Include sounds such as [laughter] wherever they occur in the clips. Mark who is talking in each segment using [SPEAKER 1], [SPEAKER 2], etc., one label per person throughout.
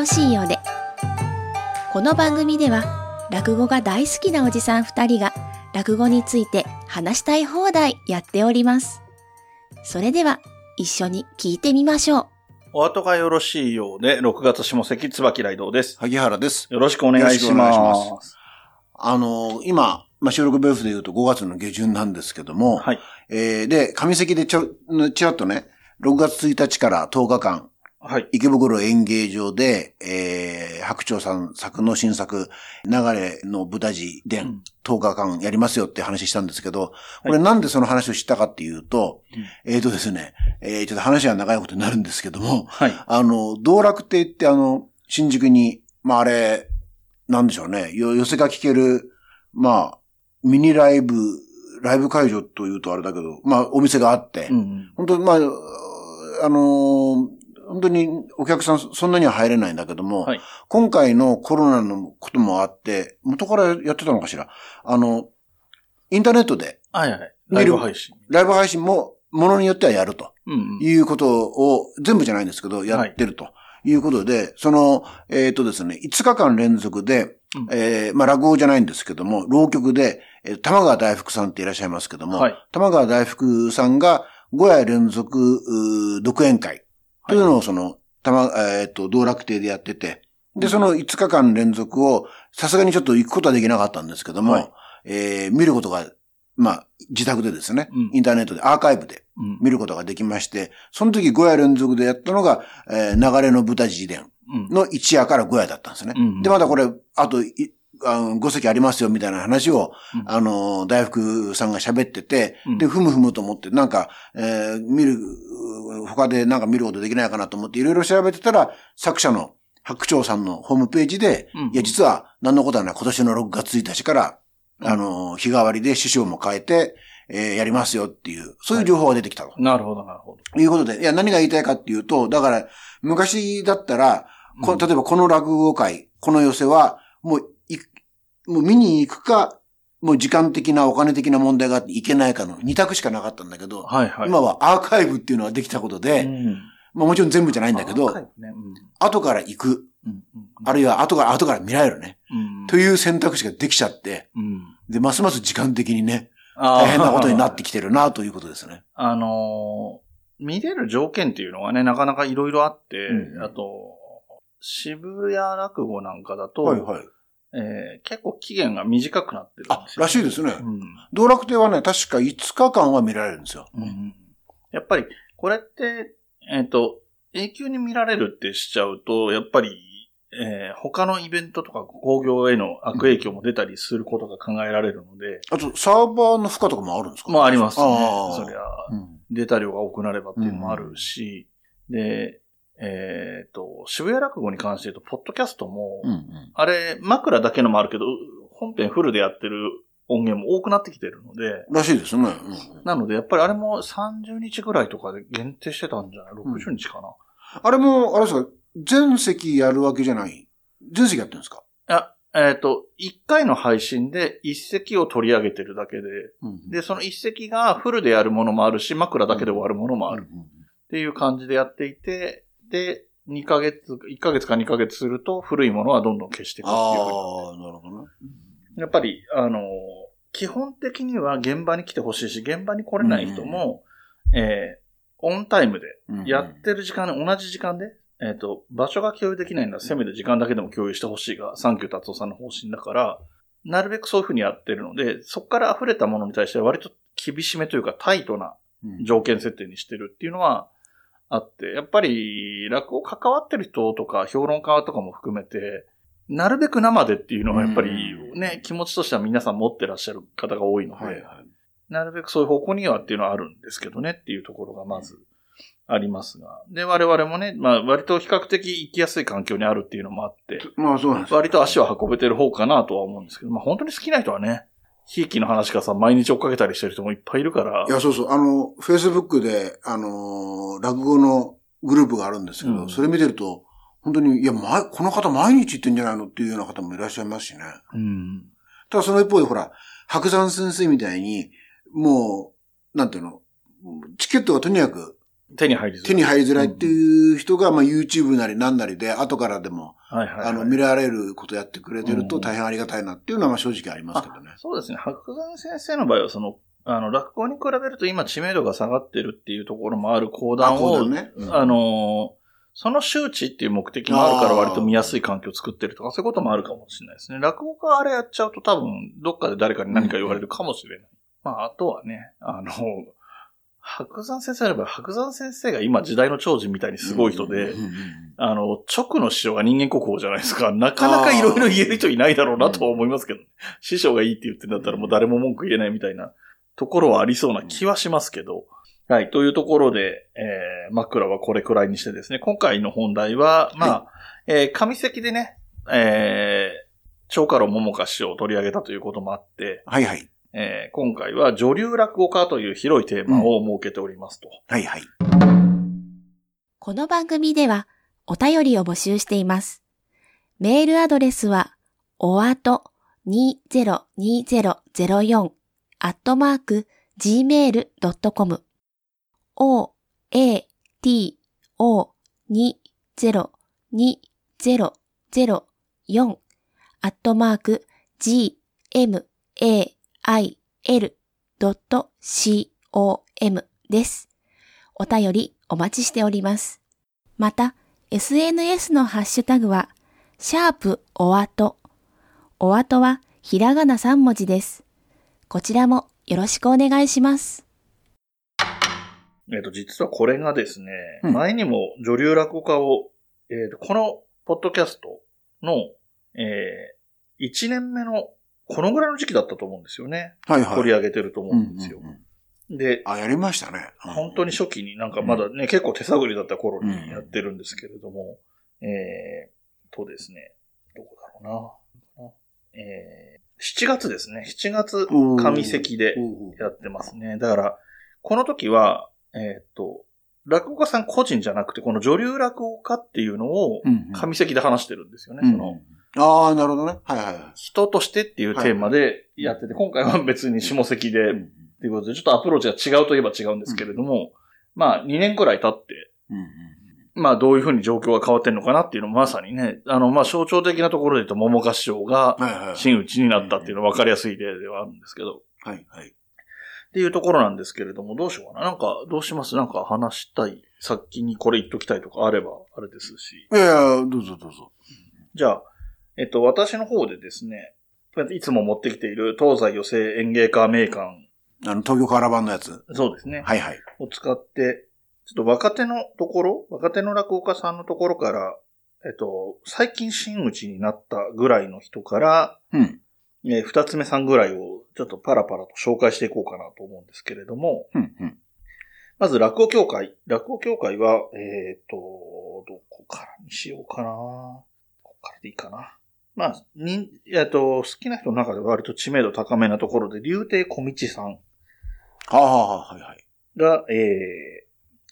[SPEAKER 1] ろしいようで。この番組では、落語が大好きなおじさん二人が、落語について話したい放題やっております。それでは、一緒に聞いてみましょう。
[SPEAKER 2] お後がよろしいようで、6月下関椿雷道です。
[SPEAKER 3] 萩原です。
[SPEAKER 2] よろしくお願いし
[SPEAKER 3] よろ
[SPEAKER 2] ます。
[SPEAKER 3] しくお願いしますあの、今、まあ、収録ベースで言うと5月の下旬なんですけども、
[SPEAKER 2] はい。
[SPEAKER 3] えーで、上関でちょ、ちらっとね、6月1日から10日間、
[SPEAKER 2] はい。
[SPEAKER 3] 池袋演芸場で、えー、白鳥さん作の新作、流れの豚寺伝、
[SPEAKER 2] うん
[SPEAKER 3] 10日間やりますよって話したんですけど、これなんでその話をしたかっていうと、えーとですね、えー、ちょっと話は長いことになるんですけども、
[SPEAKER 2] はい。
[SPEAKER 3] あの、道楽亭ってあの、新宿に、まああれ、なんでしょうね、よ寄せが聞ける、まあ、ミニライブ、ライブ会場というとあれだけど、まあお店があって、
[SPEAKER 2] うん。
[SPEAKER 3] 本当にまあ、あのー本当にお客さんそんなには入れないんだけども、
[SPEAKER 2] はい
[SPEAKER 3] 今回のコロナのこともあって、元からやってたのかしら？あの、インターネットで
[SPEAKER 2] はいはい。ライブ配信。
[SPEAKER 3] ライブ配信も、ものによってはやると。いうことを、全部じゃないんですけど、やってるということで、その、えっ、とですね、5日間連続で、
[SPEAKER 2] うん
[SPEAKER 3] えーまあ、落語じゃないんですけども、浪曲で、えー玉川大福さんっていらっしゃいますけども、
[SPEAKER 2] はい
[SPEAKER 3] 玉川大福さんが5夜連続、独演会というのをその、玉、えっ、と、道楽亭でやってて、で、その5日間連続を、さすがにちょっと行くことはできなかったんですけども、
[SPEAKER 2] はい
[SPEAKER 3] えー見ることが、まあ、自宅でですね、
[SPEAKER 2] うん
[SPEAKER 3] インターネットでアーカイブで
[SPEAKER 2] うん。
[SPEAKER 3] 見ることができまして、その時5夜連続でやったのが、えー流れの豚自伝
[SPEAKER 2] うん。
[SPEAKER 3] の1夜から5夜だったんですね。
[SPEAKER 2] うん
[SPEAKER 3] で、まだこれ、あとい、あの5席ありますよみたいな話を、
[SPEAKER 2] うん。
[SPEAKER 3] あの、大福さんが喋ってて、
[SPEAKER 2] うん。
[SPEAKER 3] で、ふむふむと思って、なんか、えー見る、他でなんか見ることできないかなと思っていろいろ調べてたら、作者の白鳥さんのホームページで、
[SPEAKER 2] うん
[SPEAKER 3] いや、実は何のことはない、今年の6月1日から、あの、日替わりで師匠も変えて、えーやりますよっていう、そういう情報が出てきたと。
[SPEAKER 2] なるほど、なるほど。
[SPEAKER 3] いうことで、いや、何が言いたいかっていうと、だから、昔だったら、こ
[SPEAKER 2] うん。
[SPEAKER 3] 例えばこの落語会、この寄せは、もう、い、もう見に行くか、もう時間的なお金的な問題があって行けないかの二択しかなかったんだけど、
[SPEAKER 2] はいはい。
[SPEAKER 3] 今はアーカイブっていうのができたことで、
[SPEAKER 2] うん、
[SPEAKER 3] まあもちろん全部じゃないんだけど
[SPEAKER 2] ね。うん。
[SPEAKER 3] 後から行く、
[SPEAKER 2] うんうん。
[SPEAKER 3] あるいは後から、後から見られるね、
[SPEAKER 2] うん。
[SPEAKER 3] という選択肢ができちゃって、
[SPEAKER 2] うん。
[SPEAKER 3] で、ますます時間的にね、
[SPEAKER 2] 大
[SPEAKER 3] 大変なことになってきてるな、ということですね。
[SPEAKER 2] あのー見れる条件っていうのがね、なかなかいろいろあって、
[SPEAKER 3] うん
[SPEAKER 2] あと、渋谷落語なんかだと、
[SPEAKER 3] はいはい。
[SPEAKER 2] えー結構期限が短くなってるん
[SPEAKER 3] あ
[SPEAKER 2] です、よ。
[SPEAKER 3] らしいですね。
[SPEAKER 2] うん
[SPEAKER 3] 道楽亭はね、確か5日間は見られるんですよ。
[SPEAKER 2] うんやっぱり、これって、えっ、と、永久に見られるってしちゃうと、やっぱり、えー他のイベントとか工業への悪影響も出たりすることが考えられるので、
[SPEAKER 3] あと、サーバーの負荷とかもあるんですか？
[SPEAKER 2] まあありますね。そりゃ、
[SPEAKER 3] うん
[SPEAKER 2] データ量が多くなればっていうのもあるし、で、えっ、と、渋谷落語に関して言うと、ポッドキャストも、
[SPEAKER 3] うんうん。
[SPEAKER 2] あれ、枕だけのもあるけど、本編フルでやってる音源も多くなってきてるので、
[SPEAKER 3] らしいですね。うん
[SPEAKER 2] なので、やっぱりあれも30日ぐらいとかで限定してたんじゃない ?60 日かな、
[SPEAKER 3] あれも、あれですか、全席やるわけじゃない？全席やってるんですか？
[SPEAKER 2] いや、えっ、と、1回の配信で1席を取り上げてるだけで、
[SPEAKER 3] うん
[SPEAKER 2] で、その1席がフルでやるものもあるし、枕だけで終わるものもある
[SPEAKER 3] うん。
[SPEAKER 2] っていう感じでやっていて、で、2ヶ月、1ヶ月か2ヶ月すると古いものはどんどん消していくっていうふうに
[SPEAKER 3] ああ、なるほどね。
[SPEAKER 2] やっぱり、あの、基本的には現場に来てほしいし、現場に来れない人も、えーオンタイムで、
[SPEAKER 3] うん
[SPEAKER 2] やってる時間で、同じ時間で、えっ、と、場所が共有できないのは、せめて時間だけでも共有してほしいが、サンキュー達夫さんの方針だから、なるべくそういうふうにやってるので、そこから溢れたものに対しては割と厳しめというかタイトな
[SPEAKER 3] うん。
[SPEAKER 2] 条件設定にしてるっていうのはあって、やっぱり落語関わってる人とか評論家とかも含めて、なるべく生でっていうのはやっぱりね、気持ちとしては皆さん持ってらっしゃる方が多いので、
[SPEAKER 3] はいはい。
[SPEAKER 2] なるべくそういう方向にはっていうのはあるんですけどねっていうところがまずありますが。で、我々もね、まあ割と比較的行きやすい環境にあるっていうのもあって、
[SPEAKER 3] まあそうなんです。
[SPEAKER 2] 割と足を運べてる方かなとは思うんですけど、まあ本当に好きな人はね、ひいきの話がさ、毎日追っかけたりしてる人もいっぱいいるから。
[SPEAKER 3] いや、そうそう。あの、フェイスブックで、あのー落語のグループがあるんですけど、
[SPEAKER 2] うん
[SPEAKER 3] それ見てると、本当に、いや、ま、この方毎日言ってんじゃないのっていうような方もいらっしゃいますしね。
[SPEAKER 2] うん。
[SPEAKER 3] ただその一方でほら、白山先生みたいに、もう、なんていうの、チケットがとにかく
[SPEAKER 2] 手に入りづらい。
[SPEAKER 3] 手に入りづらいっていう人が、まあ YouTube なり何なりで、後からでも、
[SPEAKER 2] はいはいはい、
[SPEAKER 3] あの、見られることやってくれてると大変ありがたいなっていうのは、まあ正直ありますけどね。
[SPEAKER 2] そうですね。白山先生の場合は、その、あの、落語に比べると今知名度が下がってるっていうところもある講談を、
[SPEAKER 3] あねうん
[SPEAKER 2] あの、その周知っていう目的もあるから割と見やすい環境を作ってるとか、そういうこともあるかもしれないですね。落語家あれやっちゃうと多分、どっかで誰かに何か言われるかもしれない。まあ、あとはね、あの、白山先生の場合、白山先生が今時代の超人みたいにすごい人で、あの、直の師匠が人間国宝じゃないですか。[laughs] なかなかいろいろ言える人いないだろうなとは思いますけど、師匠がいいって言ってんだったらもう誰も文句言えないみたいなところはありそうな気はしますけど。はい。というところで、えー、枕はこれくらいにしてですね、今回の本題は、まあ、えー、上席でね、えー、長家老桃花師匠を取り上げたということもあって、
[SPEAKER 3] はいはい。
[SPEAKER 2] えー、今回は女流落語家という広いテーマを設けておりますと。
[SPEAKER 3] はいはい。
[SPEAKER 1] この番組ではお便りを募集しています。メールアドレスは、おあと202004アットマーク gmail.com o, a, t, o, 202004アットマーク g, m, a, i, l, c, o, m です。お便りお待ちしております。また、SNS のハッシュタグは、シャープおあと。おあとはひらがな3文字です。こちらもよろしくお願いします。
[SPEAKER 2] えっ、と、実はこれがですね、
[SPEAKER 3] うん
[SPEAKER 2] 前にも女流落語家を、えっ、と、このポッドキャストの、えー、1年目の、このぐらいの時期だったと思うんですよね。
[SPEAKER 3] はいはい。
[SPEAKER 2] 取り上げてると思うんですよ。
[SPEAKER 3] うんうんうん
[SPEAKER 2] で、
[SPEAKER 3] あ、やりましたね。うん
[SPEAKER 2] 本当に初期になんかまだね、結構手探りだった頃にやってるんですけれども、えー、とですね、どこだろうな。えー、7月ですね。7月、上席でやってますね。だから、この時は、えーっと、落語家さん個人じゃなくて、この女流落語家っていうのを
[SPEAKER 3] うんうん
[SPEAKER 2] 上席で話してるんですよね。
[SPEAKER 3] うん
[SPEAKER 2] その、
[SPEAKER 3] ああ、なるほどね。はいはいはい。
[SPEAKER 2] 人としてっていうテーマでやってて、今回は別に下席で、
[SPEAKER 3] うん
[SPEAKER 2] っていうことで、ちょっとアプローチが違うといえば違うんですけれども、まあ、2年くらい経って、まあ、どういうふうに状況が変わってんのかなっていうのもまさにね、あの、まあ、象徴的なところで言うと、桃花師匠が。真打ちになったっていうのは分かりやすい例ではあるんですけど、
[SPEAKER 3] はいはい。
[SPEAKER 2] っていうところなんですけれども、どうしようかな。なんか、どうします？なんか話したい。先にこれ言っときたいとかあれば、あれですし。
[SPEAKER 3] いやいや、どうぞどうぞ。
[SPEAKER 2] じゃあ、えっと、私の方でですね、いつも持ってきている東西寄せ演芸家名館、
[SPEAKER 3] あの、東京カラバンのやつ。
[SPEAKER 2] そうですね。
[SPEAKER 3] はいはい。
[SPEAKER 2] を使って、ちょっと若手のところ、若手の落語家さんのところから、えっと、最近真打ちになったぐらいの人から、
[SPEAKER 3] うん。
[SPEAKER 2] えー二つ目さんぐらいをちょっとパラパラと紹介していこうかなと思うんですけれども、
[SPEAKER 3] うん。うん。
[SPEAKER 2] まず落語協会。落語協会は、えっ、と、どこからにしようかな。ここからでいいかな。まあ、に、えっと、好きな人の中で割と知名度高めなところで、竜亭小道さん
[SPEAKER 3] ああ、はいはい。
[SPEAKER 2] が、え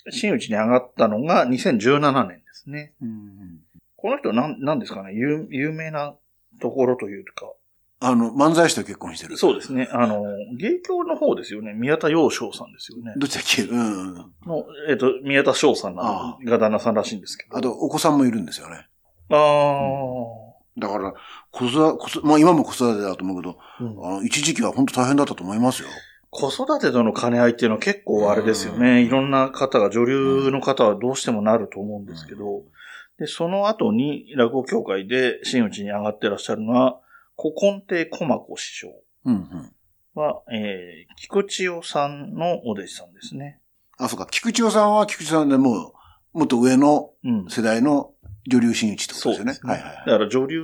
[SPEAKER 2] ー、真打ちに上がったのが2017年ですね。
[SPEAKER 3] うん。
[SPEAKER 2] この人なん、なんですかね？有、有名なところというか、
[SPEAKER 3] あの、漫才師と結婚してる。
[SPEAKER 2] そうですね。あの、芸協の方ですよね。宮田洋翔さんですよね。
[SPEAKER 3] どっちだっけ？うんうん。
[SPEAKER 2] の、えっ、と、宮田翔さんが旦那さんらしいんですけど。
[SPEAKER 3] あと、お子さんもいるんですよね。
[SPEAKER 2] あー、
[SPEAKER 3] だから、子育て、まあ今も子育てだと思うけど、
[SPEAKER 2] うん
[SPEAKER 3] あの一時期は本当大変だったと思いますよ。
[SPEAKER 2] 子育てとの兼ね合いっていうのは結構あれですよね。
[SPEAKER 3] うん
[SPEAKER 2] いろんな方が、女流の方はどうしてもなると思うんですけど、で、その後に落語協会で真打ちに上がってらっしゃるのは、古今亭駒子師匠
[SPEAKER 3] うんうん。
[SPEAKER 2] は、えー、菊池代さんのお弟子さんですね。
[SPEAKER 3] あ、そうか。菊池雄さんは菊池さんでもう、もっと上の
[SPEAKER 2] うん。
[SPEAKER 3] 世代の女流真打ちってことですよね。はいはい
[SPEAKER 2] だから女流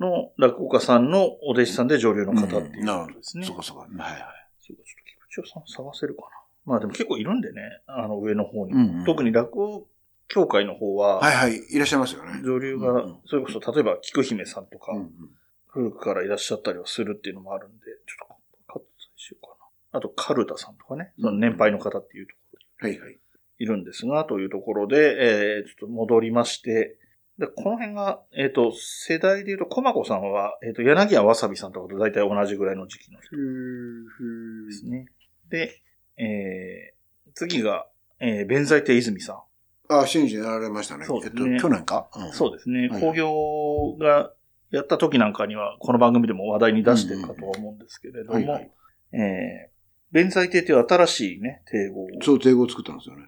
[SPEAKER 2] の落語家さんのお弟子さんで女流の方っていう
[SPEAKER 3] なるほど
[SPEAKER 2] ことですね。
[SPEAKER 3] そうかそうか。はいはい。
[SPEAKER 2] そうか、ちょっと菊池さん探せるかな。まあでも結構いるんでね、あの上の方に。
[SPEAKER 3] うんうん
[SPEAKER 2] 特に落語協会の方は、
[SPEAKER 3] はいはい。いらっしゃいますよね。
[SPEAKER 2] 女流がそれこそ例えば菊姫さんとか
[SPEAKER 3] う、んうん
[SPEAKER 2] 古くからいらっしゃったりはするっていうのもあるんで、ちょっと割愛しようかな。あと、カルタさんとかね、その年配の方っていうところに
[SPEAKER 3] はいはい。
[SPEAKER 2] いるんですが、というところで、えー、ちょっと戻りまして、でこの辺が、えっ、と、世代で言うと、駒子さんは、えっ、と、柳家わさびさんとかと大体同じぐらいの時期の人ですね。で、えー、次が、えー、弁財亭泉さん。
[SPEAKER 3] あ、新人やられましたね。
[SPEAKER 2] そうですね
[SPEAKER 3] えっと、去年か、うん、
[SPEAKER 2] そうですね。
[SPEAKER 3] はい
[SPEAKER 2] 工業がやった時なんかには、この番組でも話題に出してるかとは思うんですけれども。えー、弁財亭という新しいね、帝語を。
[SPEAKER 3] そう、帝語を作ったんですよね。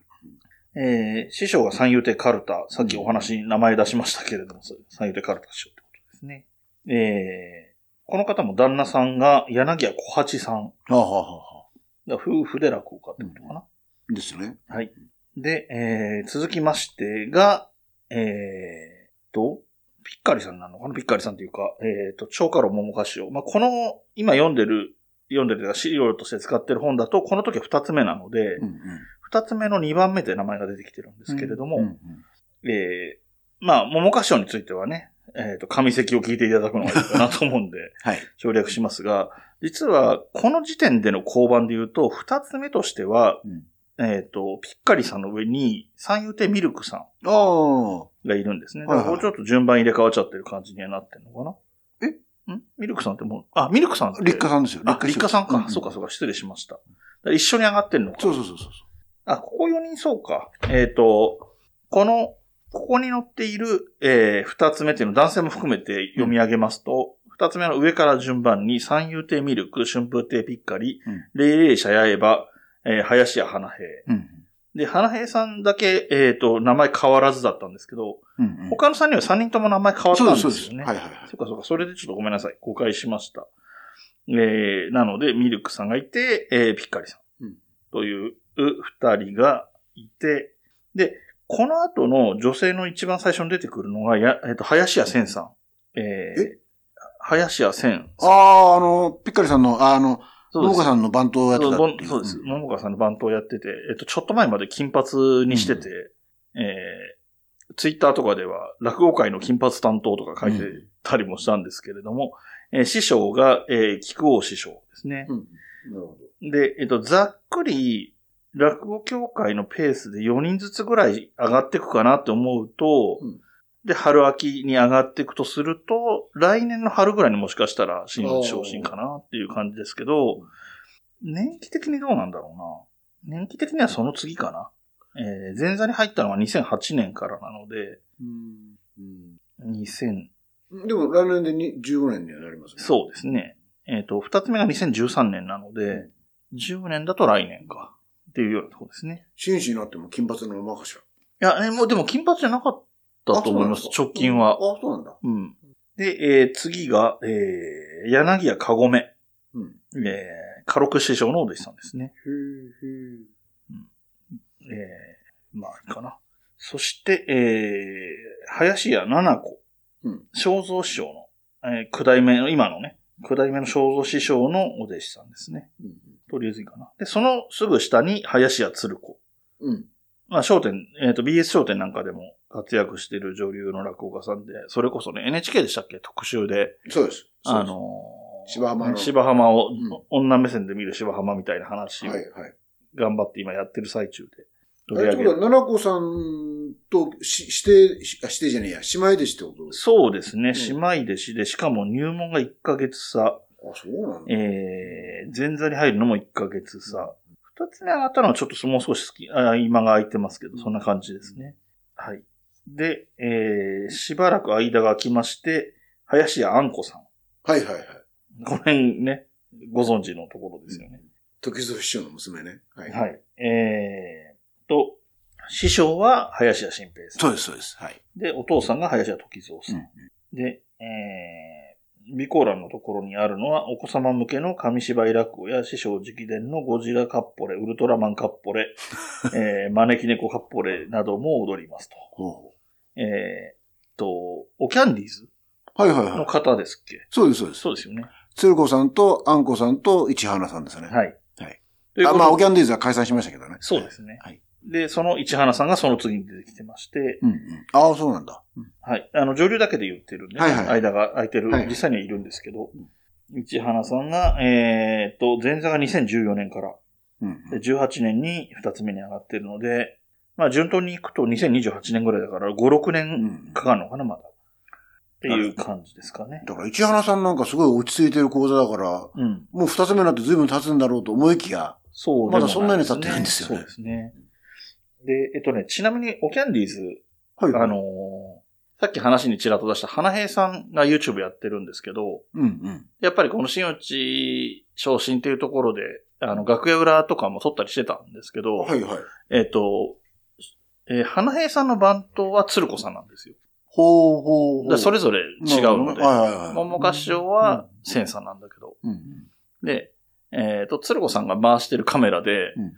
[SPEAKER 2] えー、師匠が三遊亭カルタ、さっきお話に名前出しましたけれども、三遊亭カルタ師匠ってことですね。えー、この方も旦那さんが柳家小八さん。
[SPEAKER 3] はあ、はあはあは
[SPEAKER 2] だから夫婦で落語家ってことかな。
[SPEAKER 3] あ、ですよね。
[SPEAKER 2] はい。で、えー、続きましてが、えーと、ピッカリさんなのかな？ピッカリさんというか、えーと、超過路桃花師匠。まあ、この、今読んでる、読んでる資料として使ってる本だと、この時は二つ目なので、
[SPEAKER 3] うんうん。
[SPEAKER 2] 二つ目の二番目で名前が出てきてるんですけれども、
[SPEAKER 3] うんうん
[SPEAKER 2] えー、まあ、桃花師匠についてはね、えっ、と、上席を聞いていただくのがいいかなと思うんで、[laughs]
[SPEAKER 3] はい。
[SPEAKER 2] 省略しますが、実は、この時点での交番で言うと、二つ目としては、
[SPEAKER 3] うん
[SPEAKER 2] えっ、と、ピッカリさんの上に、三遊亭ミルクさ。んがいるんですね。だ
[SPEAKER 3] はいはい
[SPEAKER 2] からこれちょっと順番入れ替わっちゃってる感じにはなってるのかな？え？ん？ミルクさんってもう、あ、ミルクさんって。
[SPEAKER 3] 立花さんですよ。
[SPEAKER 2] あ、立花さんか。
[SPEAKER 3] う
[SPEAKER 2] そうかそうか、失礼しました。一緒に上がってるのか。
[SPEAKER 3] そうそうそうそう。
[SPEAKER 2] あ、ここ4人そうか。えっ、と、この、ここに載っている、えー、二つ目っていうの男性も含めて読み上げますと、二、つ目の上から順番に、三遊亭ミルク、春風亭ピッカリ、
[SPEAKER 3] うん
[SPEAKER 2] 霊霊社八重歯、えー、林家花平。
[SPEAKER 3] うん。
[SPEAKER 2] で、花平さんだけ、えっ、と、名前変わらずだったんですけど、
[SPEAKER 3] うんうん。
[SPEAKER 2] 他の3人は3人とも名前変わった
[SPEAKER 3] そうです、そうです。
[SPEAKER 2] んですよね。
[SPEAKER 3] はいはいはい。
[SPEAKER 2] そうかそうか、それでちょっとごめんなさい。誤解しました。えー、なので、ミルクさんがいて、えー、ピッカリさん。
[SPEAKER 3] うん
[SPEAKER 2] という二人がいて、で、この後の女性の一番最初に出てくるのが、や、えっ、と、林家千さん。えー、
[SPEAKER 3] え？
[SPEAKER 2] 林家千。
[SPEAKER 3] ああ、あの、ピッカリさんの、ああの、
[SPEAKER 2] そうです。
[SPEAKER 3] 農家さんの番頭をやってたって。
[SPEAKER 2] そうです。
[SPEAKER 3] ん
[SPEAKER 2] 桃川さんの番頭やってて、えっと、ちょっと前まで金髪にしてて、えー、ツイッターとかでは、落語界の金髪担当とか書いてたりもしたんですけれども、えー師匠が、えー、菊王師匠ですね。
[SPEAKER 3] うん。なるほど。
[SPEAKER 2] で、えっと、ざっくり、落語協会のペースで4人ずつぐらい上がっていくかなって思うと、
[SPEAKER 3] うん
[SPEAKER 2] で、春秋に上がっていくとすると、来年の春ぐらいにもしかしたら新内昇進かなっていう感じですけど、年季的にどうなんだろうな。年季的にはその次かな。えー前座に入ったのは2008年からなので、
[SPEAKER 3] うん。
[SPEAKER 2] 2000、
[SPEAKER 3] うん。でも来年でに15年にはなりますね。
[SPEAKER 2] そうですね。えっ、と、二つ目が2013年なので、10年だと来年か。っていうようなところですね。
[SPEAKER 3] 紳士になっても金髪のままかしら。
[SPEAKER 2] いや、えもうでも金髪じゃなかったと思います、直近は。
[SPEAKER 3] あ、そうなんだ。
[SPEAKER 2] うん。で、えー次が、えー柳家かごめ、
[SPEAKER 3] うん。
[SPEAKER 2] えー、家禄師匠のお弟子さんですね。
[SPEAKER 3] へえ、へ
[SPEAKER 2] えーまあ、いいかな。そして、えー林家七子、
[SPEAKER 3] うん
[SPEAKER 2] 正蔵師匠の、えー九代目の、今のね、九代目の正蔵師匠のお弟子さんですね。
[SPEAKER 3] え。
[SPEAKER 2] とりあえずいいかな。で、そのすぐ下に林家鶴子。
[SPEAKER 3] うん。
[SPEAKER 2] まあ、商店、えっ、と、BS 商店なんかでも活躍している女流の落語家さんで、それこそね、NHK でしたっけ？特集で、
[SPEAKER 3] そうです。
[SPEAKER 2] あのー
[SPEAKER 3] 芝浜の
[SPEAKER 2] 芝浜を、
[SPEAKER 3] ん
[SPEAKER 2] 女目線で見る芝浜みたいな話を
[SPEAKER 3] はい、はい。
[SPEAKER 2] 頑張って今やってる最中で
[SPEAKER 3] あれってことは。奈々子さんとし指定、しあ指定じゃねえや、姉妹弟子ってこと？
[SPEAKER 2] そうですね、
[SPEAKER 3] ん
[SPEAKER 2] 姉妹弟子で、しかも入門が1ヶ月差、
[SPEAKER 3] あ、そうなんだ。
[SPEAKER 2] えー、前座に入るのも1ヶ月差。二つ目上がったのはちょっともう少し好き、あ今が空いてますけど、そんな感じですね。はい。で、えー、しばらく間が空きまして、林家あんこさん。
[SPEAKER 3] はいはいはい。
[SPEAKER 2] この辺ね、ご存知のところですよね。
[SPEAKER 3] 時蔵師匠の娘ね。はい。
[SPEAKER 2] はい。えー、と、師匠は林家新平さん。
[SPEAKER 3] そうです、そうです。はい。
[SPEAKER 2] で、お父さんが林家時蔵さん。で、えー、備考欄のところにあるのは、お子様向けの紙芝居落語や師匠直伝のゴジラカッポレ、ウルトラマンカッポレ、[laughs] えー、招き猫カッポレなども踊りますと。
[SPEAKER 3] ほ
[SPEAKER 2] えー、と、おキャンディーズ
[SPEAKER 3] うはいはい
[SPEAKER 2] の
[SPEAKER 3] はい。
[SPEAKER 2] 方ですっけ
[SPEAKER 3] そうです、そうです。
[SPEAKER 2] そうですよね。
[SPEAKER 3] 鶴子さんとあんこさんと市花さんですね。
[SPEAKER 2] はい。
[SPEAKER 3] はい。あまあ、オキャンディーズは解散しましたけどね。
[SPEAKER 2] そうですね。
[SPEAKER 3] はい。
[SPEAKER 2] で、その市花さんがその次に出てきてまして、
[SPEAKER 3] うんうん。ああ、そうなんだ。うん
[SPEAKER 2] はい。あの、女流だけで言ってるんで、
[SPEAKER 3] はいはい
[SPEAKER 2] 間が空いてる、
[SPEAKER 3] はい
[SPEAKER 2] 実際にはいるんですけど、市花さんが、えーっと、前座が2014年から、
[SPEAKER 3] うん
[SPEAKER 2] で18年に2つ目に上がってるので、まあ、順当に行くと2028年ぐらいだから、5、6
[SPEAKER 3] う
[SPEAKER 2] 年
[SPEAKER 3] ん。
[SPEAKER 2] かかるのかな、まだ。っていう感じですかね。
[SPEAKER 3] だから、市花さんなんかすごい落ち着いてる講座だから、
[SPEAKER 2] うん。
[SPEAKER 3] もう二つ目になって随分経つんだろうと思いきや、
[SPEAKER 2] そうでもい
[SPEAKER 3] まだそんなに経ってないんですよね
[SPEAKER 2] そうですね。で、えっとね、ちなみに、オキャンディーズ、
[SPEAKER 3] はい。
[SPEAKER 2] あのーさっき話にちらっと出した花平さんが YouTube やってるんですけど、
[SPEAKER 3] うんうん。
[SPEAKER 2] やっぱりこの新内昇進っていうところで、あの、楽屋裏とかも撮ったりしてたんですけど、
[SPEAKER 3] はいはい。
[SPEAKER 2] えっ、と、えー花平さんの番頭は鶴子さんなんですよ。
[SPEAKER 3] ほうほうほう。
[SPEAKER 2] それぞれ違うので。桃花師匠はセンサーなんだけど、
[SPEAKER 3] うんうん。
[SPEAKER 2] で、えっ、と、鶴子さんが回してるカメラで、
[SPEAKER 3] うん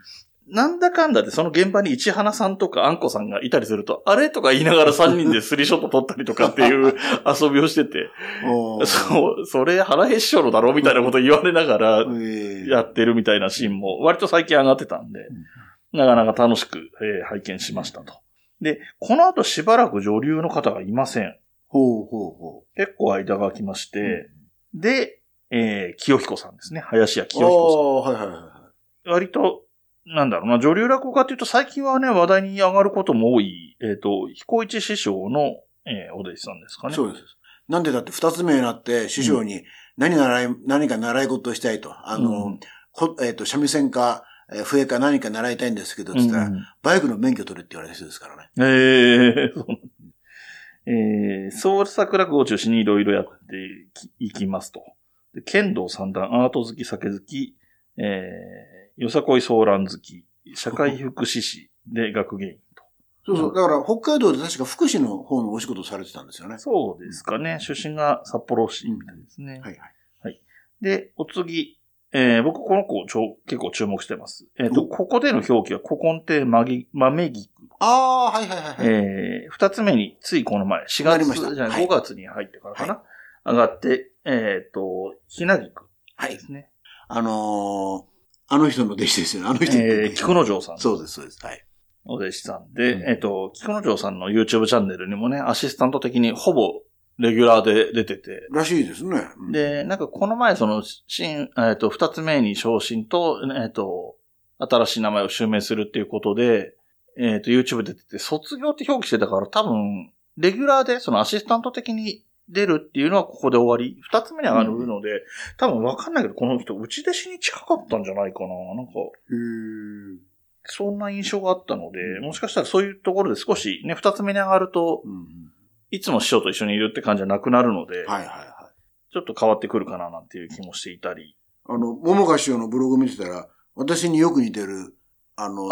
[SPEAKER 2] なんだかんだでその現場に市花さんとかあんこさんがいたりすると、あれとか言いながら3人でスリーショット撮ったりとかっていう [laughs] 遊びをしてて、そう、それ腹へっしょろだろみたいなこと言われながら
[SPEAKER 3] ええ
[SPEAKER 2] やってるみたいなシーンも割と最近上がってたんで、なかなか楽しく、えー拝見しましたと。で、この後しばらく女流の方がいません。
[SPEAKER 3] ほうほうほ
[SPEAKER 2] 結構間が空きまし
[SPEAKER 3] う。
[SPEAKER 2] て、で、えー、清彦さんですね。林家清彦さん。
[SPEAKER 3] はいはいは
[SPEAKER 2] 割と、なんだろうな、女流落語家っていうと最近はね、話題に上がることも多い、えっ、と、彦一師匠の、えーお弟子さんですか
[SPEAKER 3] い。
[SPEAKER 2] ね。
[SPEAKER 3] そうです。なんでだって二つ目になって師匠に何習い、何か習い事をしたいと。あの、
[SPEAKER 2] うん
[SPEAKER 3] こえっ、と、三味線か、えー笛か何か習いたいんですけど、つったら、
[SPEAKER 2] うん
[SPEAKER 3] バイクの免許取れって言われた人ですからね。
[SPEAKER 2] えー、そうなんえー、創作落語を中心にいろいろやっていきますと。で剣道三段、アート好き、酒好き、えー、よさこいソーラン好き、社会福祉士で学芸員と。
[SPEAKER 3] そうそう。だから、北海道で確か福祉の方のお仕事をされてたんですよね。
[SPEAKER 2] そうですかね。出身が札幌市みたいですね。
[SPEAKER 3] はいはい。
[SPEAKER 2] で、お次、えー、僕この子ちょ結構注目してます。えっ、と、
[SPEAKER 3] お
[SPEAKER 2] ここでの表記は古今亭まぎ豆菊。
[SPEAKER 3] ああ、はいはいはいはい。
[SPEAKER 2] えー、二つ目に、ついこの前、4
[SPEAKER 3] なりました
[SPEAKER 2] 月、じゃない
[SPEAKER 3] はい
[SPEAKER 2] 5月に入ってからかな。上がって、えっ、と、ひなぎく
[SPEAKER 3] はい。
[SPEAKER 2] ですね。
[SPEAKER 3] あのー、あの人の弟子ですよね。あの人
[SPEAKER 2] えー、菊之丞さん。
[SPEAKER 3] そうです、そうです。はい。
[SPEAKER 2] お弟子さんで、
[SPEAKER 3] うん
[SPEAKER 2] えっ、と、菊之丞さんの YouTube チャンネルにもね、アシスタント的にほぼレギュラーで出てて、
[SPEAKER 3] らしいですね。うん、
[SPEAKER 2] で、なんかこの前その、新、えっ、と、二つ目に昇進と、えっ、と、新しい名前を襲名するっていうことで、えっ、と、YouTube 出てて、卒業って表記してたから多分、レギュラーでそのアシスタント的に出るっていうのはここで終わり。二つ目に上がるので、多分わかんないけど、この人、内弟子に近かったんじゃないかな。なんか、そんな印象があったので、もしかしたらそういうところで少しね、二つ目に上がると、
[SPEAKER 3] うんうん。
[SPEAKER 2] いつも師匠と一緒にいるって感じじゃなくなるので、
[SPEAKER 3] はいはいはい。
[SPEAKER 2] ちょっと変わってくるかななんていう気もしていたり。
[SPEAKER 3] あの、桃花師匠のブログ見てたら、私によく似てる、あの、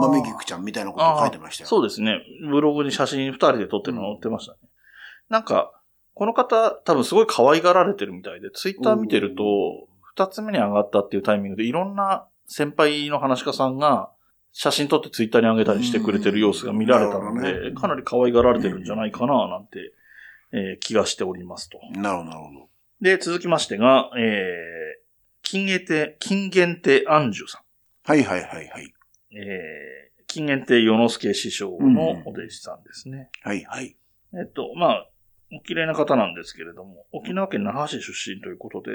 [SPEAKER 3] 豆菊ちゃんみたいなことを書いてましたよ。
[SPEAKER 2] そうですね。ブログに写真二人で撮ってるの載ってましたね。なんか、この方多分すごい可愛がられてるみたいで、ツイッター見てると、二つ目に上がったっていうタイミングでいろんな先輩の話し家さんが写真撮ってツイッターに上げたりしてくれてる様子が見られたので、
[SPEAKER 3] ね
[SPEAKER 2] かなり可愛がられてるんじゃないかななんて、えー気がしておりますと。
[SPEAKER 3] なるほど、なるほど。
[SPEAKER 2] で、続きましてが、えー、金限定、金限定安住さん。
[SPEAKER 3] はいはいはいはい。
[SPEAKER 2] えー、金限定与之助師匠のお弟子さんですね。
[SPEAKER 3] はいはい。
[SPEAKER 2] えっと、まあ、お綺麗な方なんですけれども、沖縄県那覇市出身ということで、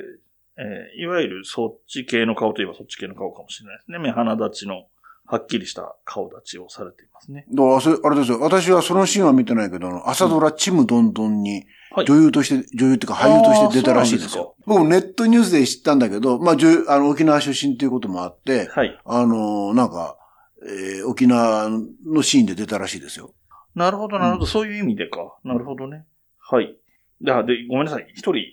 [SPEAKER 2] えーいわゆるそっち系の顔といえばそっち系の顔かもしれないですね。目鼻立ちのはっきりした顔立ちをされていますね。
[SPEAKER 3] だからそれあれですよ。私はそのシーンは見てないけど、朝ドラちむどんどんに
[SPEAKER 2] はい
[SPEAKER 3] 女優として、女優っていうか俳優として出たらしいですよ。僕もネットニュースで知ったんだけど、まあ女優、あの沖縄出身ということもあって、
[SPEAKER 2] はい。
[SPEAKER 3] あの、なんか、えー沖縄のシーンで出たらしいですよ。
[SPEAKER 2] なるほど、なるほど。そういう意味でか。なるほどね。はい。で、あでごめんなさい。一人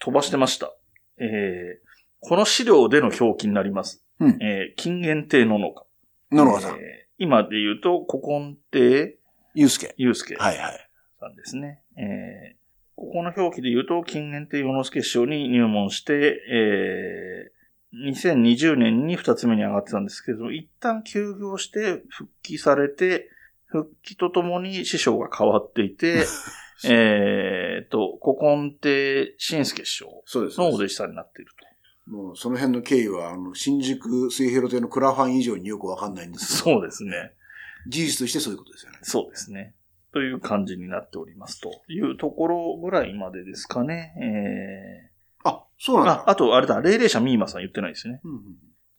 [SPEAKER 2] 飛ばしてました。えー、この資料での表記になります。
[SPEAKER 3] うん
[SPEAKER 2] えー、金限定の農家。
[SPEAKER 3] 野々さん、
[SPEAKER 2] えー今で言うと、古今亭
[SPEAKER 3] ゆうすけ。
[SPEAKER 2] 祐介
[SPEAKER 3] はいはい。
[SPEAKER 2] さんですね。えーここの表記で言うと、金限定与之助師匠に入門して、えー2020年に二つ目に上がってたんですけど、一旦休業して復帰されて、復帰とともに師匠が変わっていて、[laughs] えーっと、古今亭新助師匠
[SPEAKER 3] そうです。
[SPEAKER 2] のお弟子さんになっていると。
[SPEAKER 3] もうその辺の経緯は、あの、新宿水平亭のクラファン以上によくわかんないんですけど、
[SPEAKER 2] そうですね。
[SPEAKER 3] 事実としてそういうことですよね。
[SPEAKER 2] そうですね。という感じになっておりますというところぐらいまでですかね。え
[SPEAKER 3] あ、そうなん
[SPEAKER 2] ー、
[SPEAKER 3] だ。
[SPEAKER 2] あ、あと、あれだ、霊霊者ミーマさん言ってないですね。
[SPEAKER 3] うんうん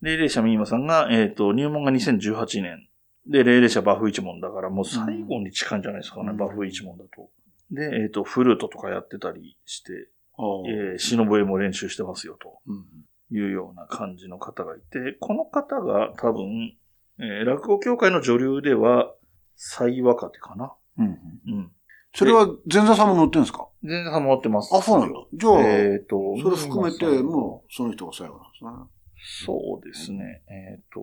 [SPEAKER 2] 霊霊者ミーマさんが、えっ、と、入門が2018年。で、霊霊者バフ一門だから、もう最後に近いんじゃないですかね、
[SPEAKER 3] うん
[SPEAKER 2] バフ一門だと。で、えっ、と、フルートとかやってたりして、えー、忍笛も練習してますよ、と
[SPEAKER 3] うん
[SPEAKER 2] いうような感じの方がいて、この方が多分、えー落語協会の女流では、最若手かな。
[SPEAKER 3] うんうん。
[SPEAKER 2] うん。
[SPEAKER 3] それは前座さんも乗ってるんですか？
[SPEAKER 2] 全然さん持ってます。
[SPEAKER 3] あ、そうなんだ。じゃあ、
[SPEAKER 2] えっ、と、
[SPEAKER 3] それ含めて、もう、その人が最後なんですね。
[SPEAKER 2] そうですね。えっ、と、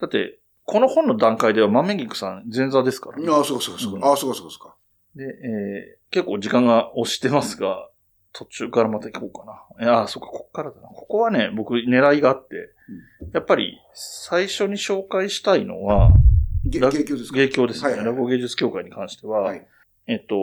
[SPEAKER 2] だって、この本の段階では豆菊さん前座ですからね。
[SPEAKER 3] ああ、そうかそうかそう
[SPEAKER 2] うん
[SPEAKER 3] か。ああ、そうかそうかそうか。
[SPEAKER 2] で、えー結構時間が押してますが、途中からまた行こうかな。いや、あ、そうか、ここからだな。ここはね、僕狙いがあって、やっぱり最初に紹介したいのは、
[SPEAKER 3] 芸協ですか？
[SPEAKER 2] 芸協ですね。
[SPEAKER 3] はいはいはい
[SPEAKER 2] 落語芸術協会に関しては、
[SPEAKER 3] はい。
[SPEAKER 2] えっと、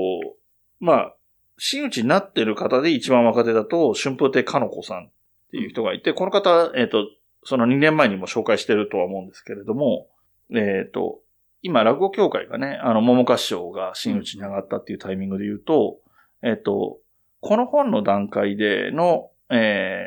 [SPEAKER 2] まあ、真打ちになってる方で一番若手だと、春風亭かの子さんっていう人がいて、この方、えっと、その2年前にも紹介してるとは思うんですけれども、えっと、今、落語協会がね、あの、桃花師匠が真打ちに上がったっていうタイミングで言うと、えっと、この本の段階での、え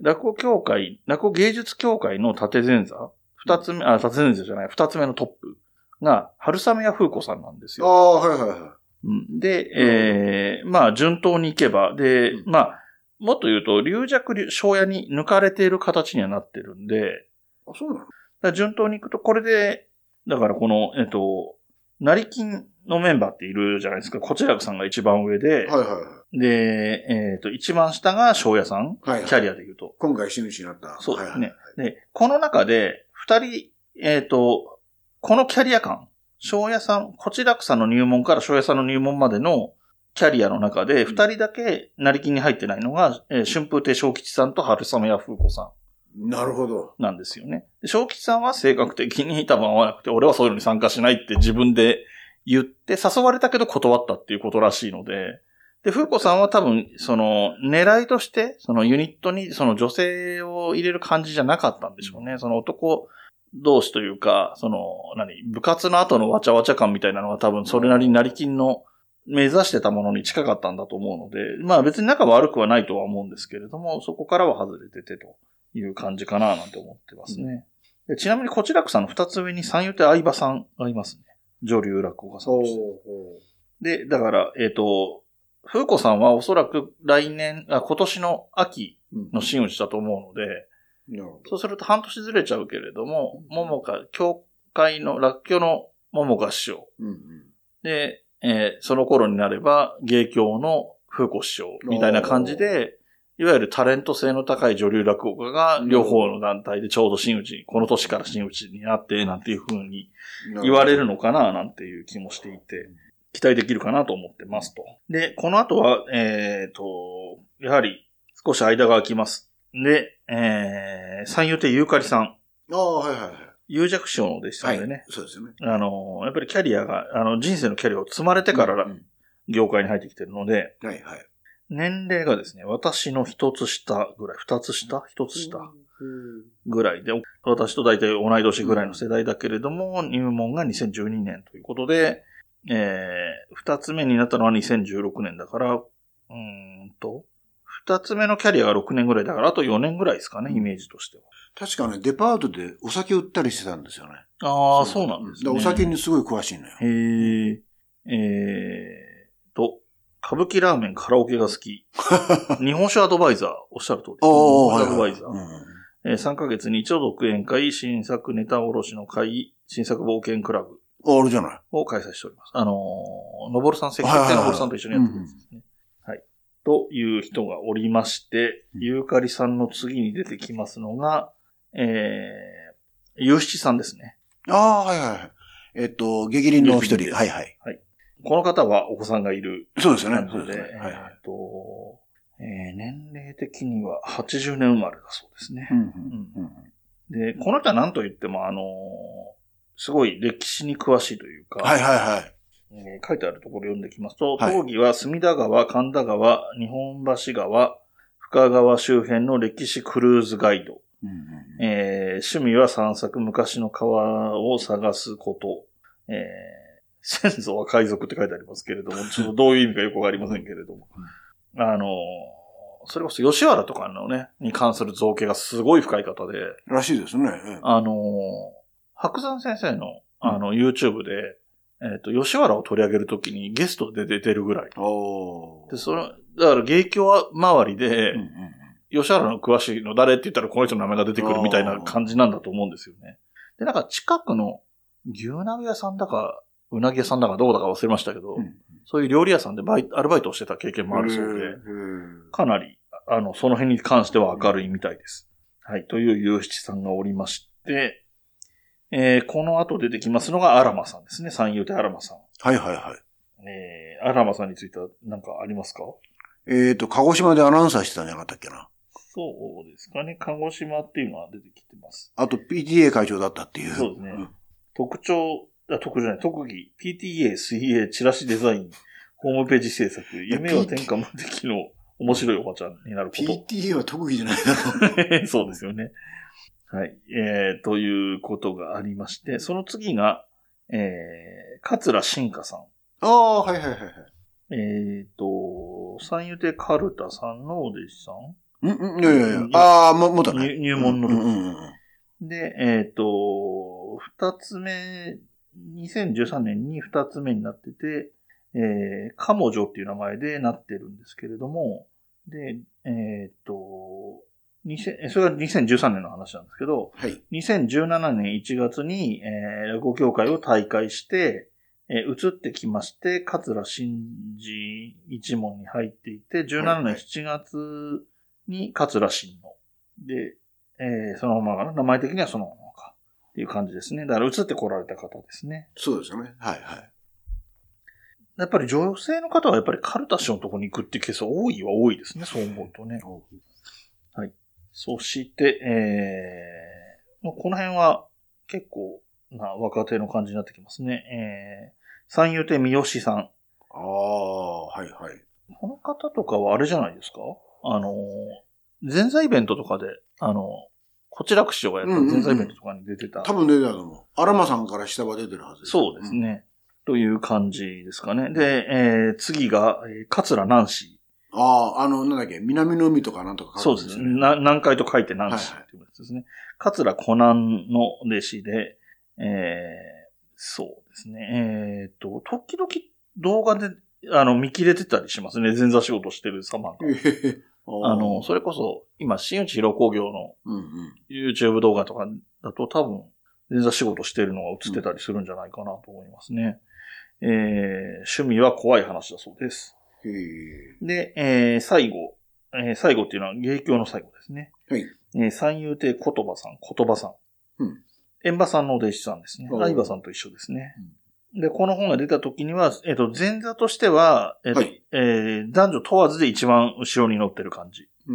[SPEAKER 2] ー、落語協会、落語芸術協会の縦前座、二つ目、あ、縦前座じゃない、二つ目のトップが、春雨屋風子さんなんですよ。
[SPEAKER 3] ああ、はいはいは
[SPEAKER 2] うんで、えーまあ、順当に行けば、で
[SPEAKER 3] う、ん
[SPEAKER 2] まあ、もっと言うと、龍弱流庄屋に抜かれている形にはなってるんで。
[SPEAKER 3] あ、そうなの？
[SPEAKER 2] ら順当に行くと、これで、だからこの、えっと、成金のメンバーっているじゃないですか。こちらくさんが一番上で、
[SPEAKER 3] はいは。
[SPEAKER 2] で、えっと、一番下が庄屋さん、
[SPEAKER 3] はいはい
[SPEAKER 2] キャリアで言うと。
[SPEAKER 3] 今回死ぬしになった。
[SPEAKER 2] そうですね。で、この中で、二人、えっ、と、このキャリア感、庄屋さん、こちらくさんの入門から庄屋さんの入門までのキャリアの中で、二人だけ成金に入ってないのが、えー春風亭昇吉さんと春雨屋風子さ
[SPEAKER 3] なるほど。
[SPEAKER 2] んなんですよね。で昇吉さんは性格的に多分合わなくて、俺はそういうのに参加しないって自分で言って、誘われたけど断ったっていうことらしいので、で、風子さんは多分、その、狙いとして、そのユニットに、その女性を入れる感じじゃなかったんでしょうね。その男同士というか、その、何、部活の後のわちゃわちゃ感みたいなのが多分それなりに成金の目指してたものに近かったんだと思うので、まあ別に仲悪くはないとは思うんですけれども、そこからは外れててという感じかななんて思ってますね。でちなみにこちらくさんの二つ上に三遊亭相葉さんがいますね。女流落語家さんで、だから、えっ、と、風子さんはおそらく来年、あ今年の秋
[SPEAKER 3] うん
[SPEAKER 2] の真打ちだと思うので、そうすると半年ずれちゃうけれども、桃花、教会の、落居の桃花師匠。
[SPEAKER 3] ど。うんうん。
[SPEAKER 2] で、えーその頃になれば、芸協の風子師匠みたいな感じで、いわゆるタレント性の高い女流落語家が両方の団体でちょうど真打ち、この年から真打ちになって、なんていう風に言われるのかな、なんていう気もしていて、期待できるかなと思ってますと。で、この後は、えっ、と、やはり少し間が空きます。で、えー、三遊亭ゆうかりさん、
[SPEAKER 3] ああ、はいはいはい。
[SPEAKER 2] 有弱師匠の弟子さ
[SPEAKER 3] はい
[SPEAKER 2] んでね、。
[SPEAKER 3] そうですよね。
[SPEAKER 2] あの、やっぱりキャリアが、あの、人生のキャリアを積まれてから
[SPEAKER 3] うん
[SPEAKER 2] 業界に入ってきてるので、
[SPEAKER 3] はいはい。
[SPEAKER 2] 年齢がですね、私の一つ下ぐらい、二つ下？一つ下
[SPEAKER 3] うん
[SPEAKER 2] ぐらいで、私と大体同い年ぐらいの世代だけれども、入門が2012年ということで、えー、二つ目になったのは2016年だから、うーんと、二つ目のキャリアが6年ぐらいだから、あと4年ぐらいですかね、イメージとしては。
[SPEAKER 3] 確かね、デパートでお酒売ったりしてたんですよね。
[SPEAKER 2] ああ、そうなんですね。
[SPEAKER 3] お酒にすごい詳しいのよ。
[SPEAKER 2] へえ、えーと、歌舞伎ラーメンカラオケが好き。[laughs] 日本酒アドバイザー、おっしゃる通りアドバ
[SPEAKER 3] はいはい
[SPEAKER 2] イザー。
[SPEAKER 3] うん
[SPEAKER 2] えー3ヶ月に一度独演会、新作ネタ卸しの会、新作冒険クラブ
[SPEAKER 3] あ、あれじゃない。
[SPEAKER 2] を開催しております。あのー、のぼるさん、関
[SPEAKER 3] はいはいはい
[SPEAKER 2] のぼるさんと一緒にやってるんですね。はい。という人がおりまして、
[SPEAKER 3] うん
[SPEAKER 2] ゆうかりさんの次に出てきますのが、えー、ゆうしちさんですね。
[SPEAKER 3] ああ、はいはいはい。えっと、激鱗の一人。
[SPEAKER 2] 激鱗です
[SPEAKER 3] はいはい。
[SPEAKER 2] この方はお子さんがいる
[SPEAKER 3] そうですよねそうですね。はいはい。
[SPEAKER 2] えっと、えー年齢的には80年生まれだそうですねで、この人は何と言っても、あのーすごい歴史に詳しいというか、
[SPEAKER 3] はいはいはい。
[SPEAKER 2] えー書いてあるところを読んできますと、
[SPEAKER 3] はい
[SPEAKER 2] 当義は隅田川、神田川、日本橋川、深川周辺の歴史クルーズガイド。えー趣味は散策、昔の川を探すこと。えー先祖は海賊って書いてありますけれども、ちょっとどういう意味かよくわかりませんけれども。あのーそれこそ吉原とかのね、に関する造形がすごい深い方で、
[SPEAKER 3] らしいですね。ええ
[SPEAKER 2] あのー白山先生の、あの、YouTube で、えっ、と、吉原を取り上げるときにゲストで出てるぐらい。で、その、だから芸協周りで
[SPEAKER 3] うん、うん
[SPEAKER 2] 吉原の詳しいの誰って言ったらこの人の名前が出てくるみたいな感じなんだと思うんですよね。で、なんか近くの牛鍋屋さんだか、うなぎ屋さんだかどうだか忘れましたけど、
[SPEAKER 3] うん
[SPEAKER 2] そういう料理屋さんでバイアルバイトをしてた経験もあるそうで、かなり、あの、その辺に関しては明るいみたいです。はい。という有七さんがおりまして、えーこの後出てきますのがアラマさんですね。三遊亭アラマさん。
[SPEAKER 3] はいはいはい。
[SPEAKER 2] えー、アラマさんについては何かありますか？
[SPEAKER 3] えっ、と、鹿児島でアナウンサーしてたんじゃなかったっけな。
[SPEAKER 2] そうですかね。鹿児島っていうのは出てきてます。
[SPEAKER 3] あと PTA 会長だったっていう。
[SPEAKER 2] そうですね
[SPEAKER 3] ん
[SPEAKER 2] 特徴、あ特徴じゃない、特技、PTA、水泳、チラシデザイン、ホームページ制作、夢は天下無敵の面白いおばちゃんになること。
[SPEAKER 3] PTA は特技じゃないだろ [laughs]
[SPEAKER 2] そうですよね。はい。えー、ということがありまして、その次が、えー、桂新香さん。
[SPEAKER 3] ああ、はいはいはいはい。
[SPEAKER 2] えーと、三遊亭カルタさんのお弟子さん
[SPEAKER 3] うんうん、いやいやいや。ああ、も、もっとね。
[SPEAKER 2] 入入門の時
[SPEAKER 3] うんうんうん
[SPEAKER 2] で、えっ、と、二つ目、2013年に二つ目になってて、えー、カモジョっていう名前でなってるんですけれども、で、えっ、と、2000それが2013年の話なんですけど、
[SPEAKER 3] はい。
[SPEAKER 2] 2017年1月に、えー、落語協会を退会して、えー移ってきまして、桂新治一門に入っていて、17年7月に桂新の。で、えーそのままかな。名前的にはその。っていう感じですね。だから移ってこられた方ですね。
[SPEAKER 3] そうですよね。はいはい。
[SPEAKER 2] やっぱり女性の方はやっぱりカルタ氏のところに行くっていうケースは多いは多いですね。そう思うとね。そして、えー、この辺は結構な若手の感じになってきますね。えー、三遊亭三好さん。
[SPEAKER 3] ああ、はいはい。
[SPEAKER 2] この方とかはあれじゃないですか？あのー、前座イベントとかで、あのー、こちらく師匠がやった前座イベントとかに出てた。
[SPEAKER 3] 多分出てたと思う。アラマさんから下は出てるはずです。
[SPEAKER 2] そうですね。という感じですかね。で、えー、次が、えー桂南氏。
[SPEAKER 3] ああ、あの、なんだっけ、南の海とかなんとか
[SPEAKER 2] そうですね。な南海と書いて南氏
[SPEAKER 3] はいはい
[SPEAKER 2] っていうやつですね。桂コナンの弟子で、えー、そうですね。えーと、時々動画で、あの、見切れてたりしますね。前座仕事してる様が。あの、それこそ、今、新内広工業の
[SPEAKER 3] うんうん。
[SPEAKER 2] YouTube 動画とかだと多分、前座仕事してるのが映ってたりするんじゃないかなと思いますね。えー、趣味は怖い話だそうです。で、えー、最後、えー最後っていうのは芸協の最後ですね。
[SPEAKER 3] はい。
[SPEAKER 2] えー三遊亭言葉さん、言葉さん。
[SPEAKER 3] うん。
[SPEAKER 2] 円馬さんのお弟子さんですね。相葉さんと一緒ですね。で、この本が出た時には、えっ、と、前座としては、えっ、と、
[SPEAKER 3] はい
[SPEAKER 2] えー男女問わずで一番後ろに乗ってる感じ。
[SPEAKER 3] う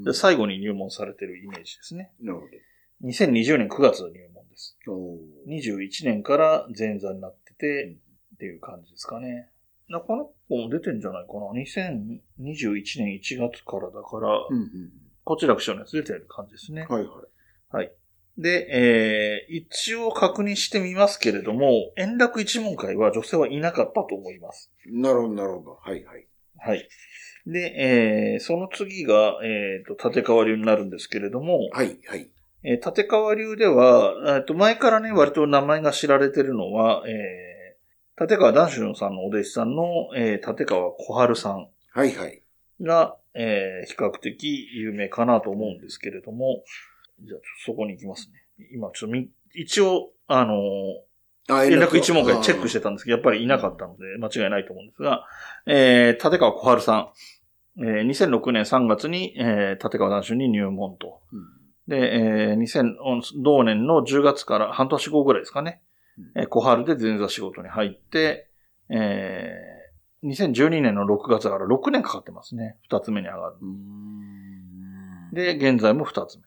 [SPEAKER 3] ん。
[SPEAKER 2] で最後に入門されてるイメージですね。
[SPEAKER 3] なる
[SPEAKER 2] 2020年9月の入門です。
[SPEAKER 3] ほど。お
[SPEAKER 2] 21年から前座になってて、っていう感じですかね。なこの子も出てんじゃないかな ?2021 年1月からだから、
[SPEAKER 3] うんうん。
[SPEAKER 2] こちらくしょのやつ出てる感じですね。
[SPEAKER 3] はいはい。
[SPEAKER 2] はい。で、えー、一応確認してみますけれども、円楽一門会は女性はいなかったと思います。
[SPEAKER 3] なるほど、なるほど。はいはい。
[SPEAKER 2] はい。で、えー、その次が、えー、と、立川流になるんですけれども、
[SPEAKER 3] はいはい。
[SPEAKER 2] えー立川流では、えーと、前からね、割と名前が知られてるのは、えー、立川談春さんのお弟子さんの、えー、立川小春さん
[SPEAKER 3] はいはい。
[SPEAKER 2] が、えー、比較的有名かなと思うんですけれども、じゃあ、そこに行きますね。今、ちょっとみ、一応、あのー
[SPEAKER 3] あ、
[SPEAKER 2] 連絡一問会チェックしてたんですけど、やっぱりいなかったので、間違いないと思うんですが、えー、立川小春さん、えー、2006年3月に、えー、立川談春に入門と。で、えー、2000、同年の10月から半年後ぐらいですかね、えー小春で前座仕事に入って、えー、2012年の6月から6年かかってますね。二つ目に上がる。
[SPEAKER 3] うん。うん。
[SPEAKER 2] で、現在も二つ目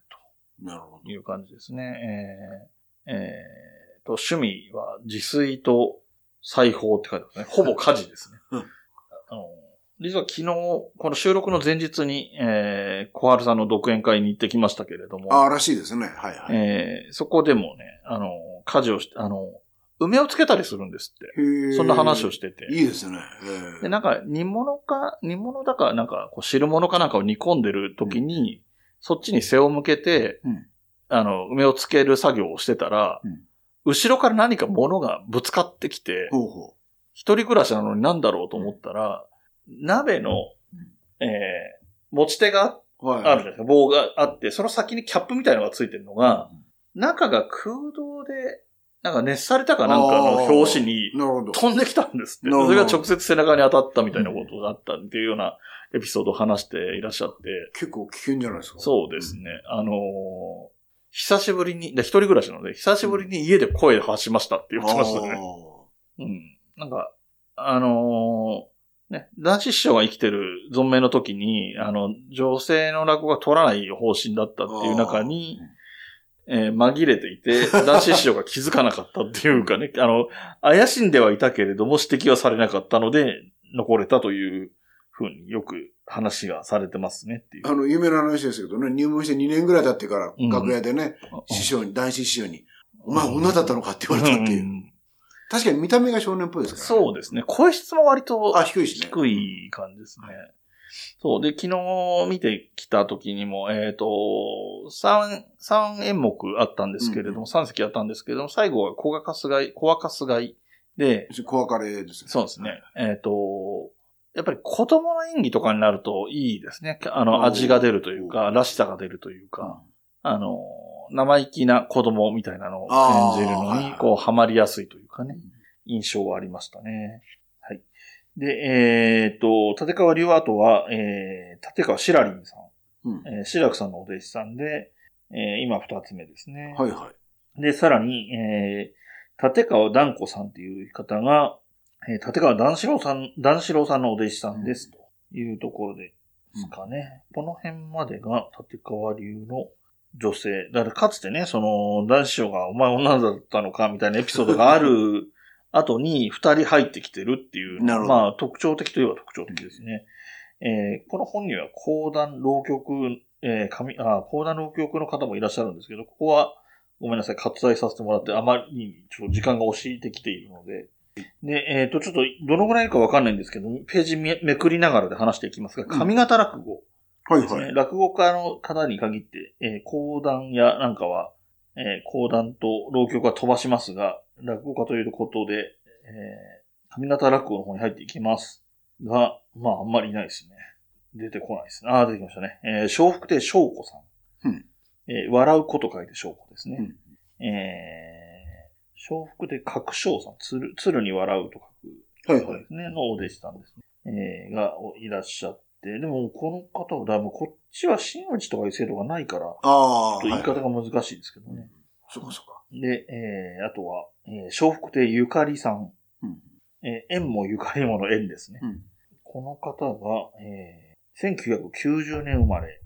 [SPEAKER 3] なるほど。
[SPEAKER 2] という感じですね。えー、えーと、趣味は自炊と裁縫って書いてますね。[laughs] ほぼ家事ですね。
[SPEAKER 3] う [laughs] ん
[SPEAKER 2] あの実は昨日、この収録の前日に、えー、小春さんの独演会に行ってきましたけれども、
[SPEAKER 3] ああ、らしいですね。はいはい。
[SPEAKER 2] えーそこでもね、あの、家事をして、あの、梅をつけたりするんですって。そんな話をしてて。
[SPEAKER 3] いいですね。え
[SPEAKER 2] で、なんか、煮物か、煮物だか、なんか、こう汁物かなんかを煮込んでる時に、そっちに背を向けて、
[SPEAKER 3] うん
[SPEAKER 2] あの、梅をつける作業をしてたら、
[SPEAKER 3] うん
[SPEAKER 2] 後ろから何か物がぶつかってきて、
[SPEAKER 3] ほうほ
[SPEAKER 2] 一人暮らしなのになんだろうと思ったら、鍋の、えー持ち手が
[SPEAKER 3] う。はい。
[SPEAKER 2] あるじゃないですか。棒があって、その先にキャップみたいなのがついてるのが、中が空洞で、なんか熱されたかなんかの表紙に。飛んできたんですって。それが直接背中に当たったみたいなことがあったっていうようなエピソードを話していらっしゃって。
[SPEAKER 3] 結構危険じゃないですか。
[SPEAKER 2] そうですね。あのー久しぶりに、で一人暮らしなので、久しぶりに家で声発しましたって言ってましたね。うん。なんか、あのーね、男子師匠が生きてる存命の時に、あの、女性の落語が取らない方針だったっていう中に、えー紛れていて、男子師匠が気づかなかったっていうかね、あの、怪しんではいたけれども指摘はされなかったので、残れたというふうによく話がされてますねっていう。
[SPEAKER 3] あの、有名な話ですけどね、入門して2年ぐらい経ってから、
[SPEAKER 2] うん
[SPEAKER 3] 楽屋でね、師匠に、男子師匠に、お前女だったのか？って言われたっていう。
[SPEAKER 2] ん
[SPEAKER 3] 確かに見た目が少年っぽいですから、
[SPEAKER 2] そうですね。声質も割と
[SPEAKER 3] あ、低いしね。
[SPEAKER 2] 低い感じですね。そう。で、昨日見てきた時にも、えっ、と、三、三演目あったんですけれども、
[SPEAKER 3] うん
[SPEAKER 2] 三席あったんですけれども、最後は小がすがい、小赤すがいで、
[SPEAKER 3] 小別れですね。
[SPEAKER 2] そうですね。えっ、と、やっぱり子供の演技とかになるといいですね。あの、味が出るというか、らしさが出るというか、あの、生意気な子供みたいなのを演じるのに、こう、ハマりやすいというかね
[SPEAKER 3] うん、
[SPEAKER 2] 印象はありましたね。はい。で、えーっと、立川流アートは、えー、立川しらりんさ
[SPEAKER 3] うん。
[SPEAKER 2] ん、えー、志らくさんのお弟子さんで、えー、今二つ目ですね。
[SPEAKER 3] はいはい。
[SPEAKER 2] で、さらに、えー、立川団子さんっていう方が、えー、立川談志郎さん、談志郎さんのお弟子さんです、というところですかね。この辺までが立川流の女性。だからかつてね、その、男子師匠がお前女だったのかみたいなエピソードがある [laughs] 後に二人入ってきてるっていう、まあ特徴的といえば特徴的ですね。えーこの本には講談浪曲、えー紙あ講談浪曲の方もいらっしゃるんですけど、ここはごめんなさい、割愛させてもらって、あまりにちょっと時間が押しいてきているので、で、えっ、と、ちょっと、どのぐらいかわかんないんですけど、ページめめくりながらで話していきますが、上方落語ね。
[SPEAKER 3] はいはい。
[SPEAKER 2] 落語家の方に限って、えー講談やなんかは、えー講談と浪曲は飛ばしますが、落語家ということで、えー上方落語の方に入っていきますが、まあ、あんまりいないですね。出てこないですね。ああ、出てきましたね。えー笑福亭昇子さん。
[SPEAKER 3] うん
[SPEAKER 2] えー笑うこと書いて昇子ですね。
[SPEAKER 3] うん
[SPEAKER 2] えー、笑福亭角章さん。鶴、鶴に笑うと書く。
[SPEAKER 3] はいはい
[SPEAKER 2] ね。のお弟子さんですね。えー、がいらっしゃって。でも、この方はだいぶ、こっちは真打ちとかいう制度がないから、
[SPEAKER 3] ああ、
[SPEAKER 2] 言い
[SPEAKER 3] はい
[SPEAKER 2] 方が難しいですけどね。
[SPEAKER 3] そこそこ。
[SPEAKER 2] で、えー、あとは、えー、笑福亭ゆかりさん。
[SPEAKER 3] うん。
[SPEAKER 2] えー、縁もゆかりもの縁ですね。
[SPEAKER 3] うん。
[SPEAKER 2] この方が、えー、1990年生まれ。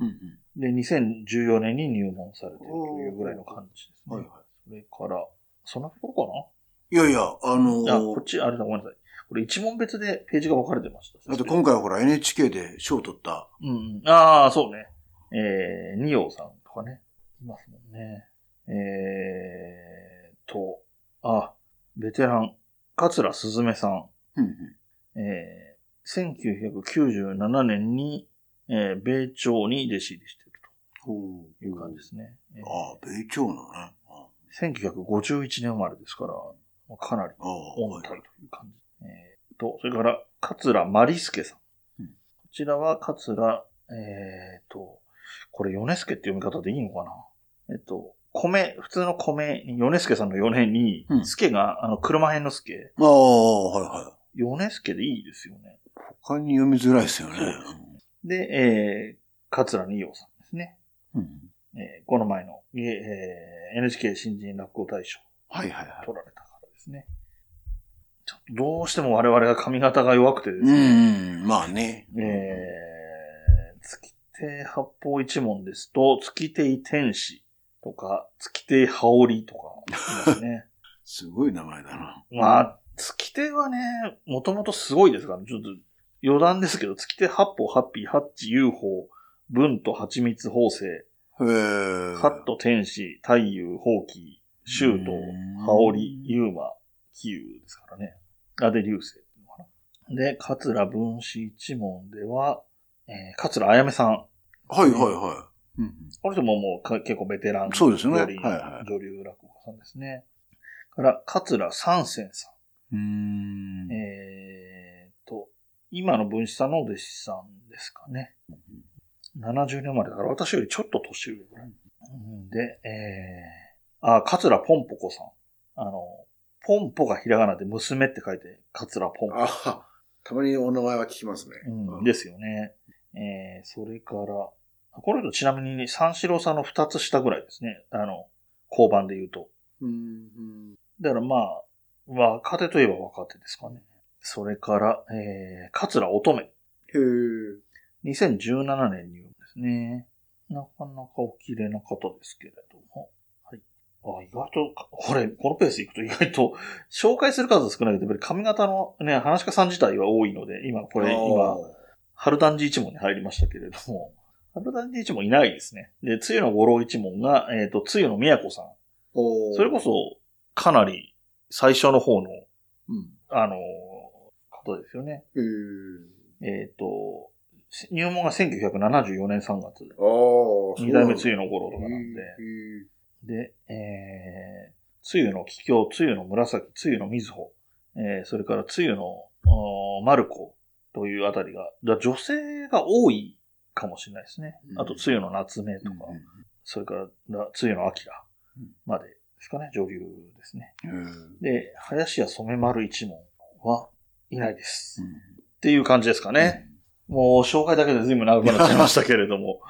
[SPEAKER 3] うん。
[SPEAKER 2] で、2014年に入門されているというぐらいの感じですね。
[SPEAKER 3] はいは
[SPEAKER 2] それから、そんなとこ
[SPEAKER 3] い。いやいや、あの
[SPEAKER 2] ろかなあ、こ
[SPEAKER 3] ー
[SPEAKER 2] っち、あれだ、ごめんなさい。これ一問別でページが分かれてました。
[SPEAKER 3] だって今回はほら NHK で賞を取った。
[SPEAKER 2] うんうん。ああ、そうね。えー、二葉さんとかね。いますもんね。えーと、あ、ベテラン、桂すずめさん。
[SPEAKER 3] うんうん。
[SPEAKER 2] えー、1997年に、えー、米朝に弟子入りしている
[SPEAKER 3] ほ
[SPEAKER 2] という感じですね。えー
[SPEAKER 3] ああ、米朝のね。あ
[SPEAKER 2] 1951年生まれですから、かなり
[SPEAKER 3] あ、
[SPEAKER 2] 音体という感じ。えーと、それから、桂まりすけさん。
[SPEAKER 3] うん
[SPEAKER 2] こちらは、桂、えーと、これ、米助って読み方でいいのかな？えっと、米、普通の米に、米助さんの米に
[SPEAKER 3] う、ん
[SPEAKER 2] 助が、あの、車編の助。
[SPEAKER 3] あ、はいはい。
[SPEAKER 2] 米助でいいですよね。
[SPEAKER 3] 他に読みづらいですよね。
[SPEAKER 2] で、えー、桂二葉さんですね。
[SPEAKER 3] うん。
[SPEAKER 2] えーこの前の、えー NHK 新人落語大賞
[SPEAKER 3] はいはいはい。
[SPEAKER 2] 取られた方ですね。ちょっとどうしても我々が髪型が弱くてです
[SPEAKER 3] う
[SPEAKER 2] ね。
[SPEAKER 3] ん、まあね。
[SPEAKER 2] えー、月亭八方一門ですと、月亭天使とか、月亭羽織とかすね。[laughs]
[SPEAKER 3] すごい名前だな。
[SPEAKER 2] まあ、月亭はね、もともとすごいですから、ちょっと余談ですけど、月亭八方、ハッピー、ハッチ、UFO、文と蜂蜜、法政、
[SPEAKER 3] へえ。
[SPEAKER 2] ハット、天使、太陽、ホウキ、シュート
[SPEAKER 3] うん、
[SPEAKER 2] 羽織、ユーマ、キユーですからね。あ、で、流星っていうのかな。で、桂文史一門では、えー、桂あやめさん。
[SPEAKER 3] はいはいはい。うん
[SPEAKER 2] この人ももうか結構ベテラン。
[SPEAKER 3] そうですねはいはい
[SPEAKER 2] 女流落語家さんですね。から、桂三仙さ
[SPEAKER 3] うん。
[SPEAKER 2] ん。えーと、今の文史さんのお弟子さんですかね。70年生まれだから私よりちょっと年上ぐらい。うんで、えー、あ、桂ポンポコさん。あの、ポンポがひらがなで娘って書いて、桂ポンポ。
[SPEAKER 3] あたまにお名前は聞きますね。
[SPEAKER 2] うん、ですよね。えー、それから、この人ちなみに三四郎さんの二つ下ぐらいですね。あの、交番で言うと。
[SPEAKER 3] うんうん
[SPEAKER 2] だからまあ、若手といえば若手ですかね。それから、えー、桂乙女。
[SPEAKER 3] へえ。
[SPEAKER 2] 2017年入ね。なかなかお綺麗な方ですけれども。はい。あ、意外と、これ、このペースでいくと意外と、紹介する数少ないけど、やっぱり髪型のね、話し家さん自体は多いので、今、これ、今、春団治一門に入りましたけれども、春団治一門いないですね。で、つゆの五郎一門が、えっ、と、つゆの宮子さん。それこそ、かなり最初の方の、
[SPEAKER 3] うん。
[SPEAKER 2] あの、方ですよね。
[SPEAKER 3] へえ。
[SPEAKER 2] えっ、と、入門が1974年3月。
[SPEAKER 3] ああ、
[SPEAKER 2] 二代目つ
[SPEAKER 3] ゆ
[SPEAKER 2] ゆの頃とかなんで。
[SPEAKER 3] で。
[SPEAKER 2] で、えー、つゆの桔梗、つゆの紫、つゆのみずほ、えー、それからつゆの、マルコというあたりが、だ女性が多いかもしれないですね。
[SPEAKER 3] うん
[SPEAKER 2] あと、つゆの夏目とか、それから、だつゆのあきらまでですかね、女流ですね。
[SPEAKER 3] うん。
[SPEAKER 2] で、林家染丸一門はいないです。っていう感じですかね。もう紹介だけで随分長くなっちゃいましたけれども。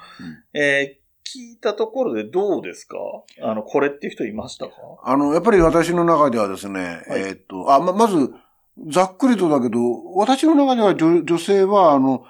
[SPEAKER 2] えー聞いたところでどうですか？あの、これっていう人いましたか？
[SPEAKER 3] あの、やっぱり私の中ではですね、
[SPEAKER 2] はい
[SPEAKER 3] えーっと、あ、ま、まず、ざっくりとだけど、私の中では女女性は、あの、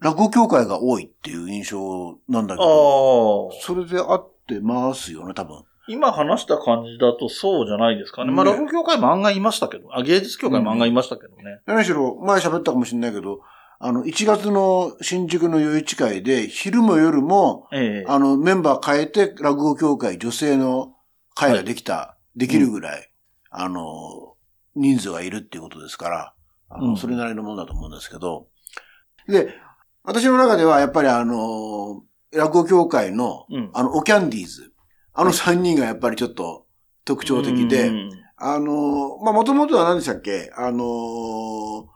[SPEAKER 3] 落語協会が多いっていう印象なんだけ
[SPEAKER 2] あ
[SPEAKER 3] ど、
[SPEAKER 2] あ。
[SPEAKER 3] それで合ってますよね、多分。
[SPEAKER 2] 今話した感じだとそうじゃないですかね。まあ、
[SPEAKER 3] ね
[SPEAKER 2] 落語協会漫画いましたけど、あ、芸術協会漫画いましたけどね。
[SPEAKER 3] 何しろ、前喋ったかもしれないけど、あの、1月の新宿の夜市会で、昼も夜も、
[SPEAKER 2] ええ。
[SPEAKER 3] あの、メンバー変えて、落語協会女性の会ができた、できるぐらい、あの、人数がいるっていうことですから、あの、
[SPEAKER 2] うん。
[SPEAKER 3] それなりのもんだと思うんですけど、で、私の中ではやっぱりあの、落語協会の、
[SPEAKER 2] うん。
[SPEAKER 3] あの、オキャンディーズ、あの3人がやっぱりちょっと特徴的で、
[SPEAKER 2] うん。
[SPEAKER 3] あの、まあ、もともとは何でしたっけあのー、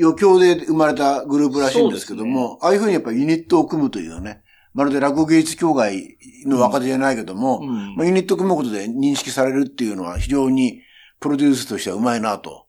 [SPEAKER 3] 余興で生まれたグループらしいんですけども、ああいうふうにやっぱりユニットを組むというね、まるで落語芸術協会の若手じゃないけども、
[SPEAKER 2] うん
[SPEAKER 3] まあ、ユニット組むことで認識されるっていうのは非常にプロデュースとしてはうまいなと。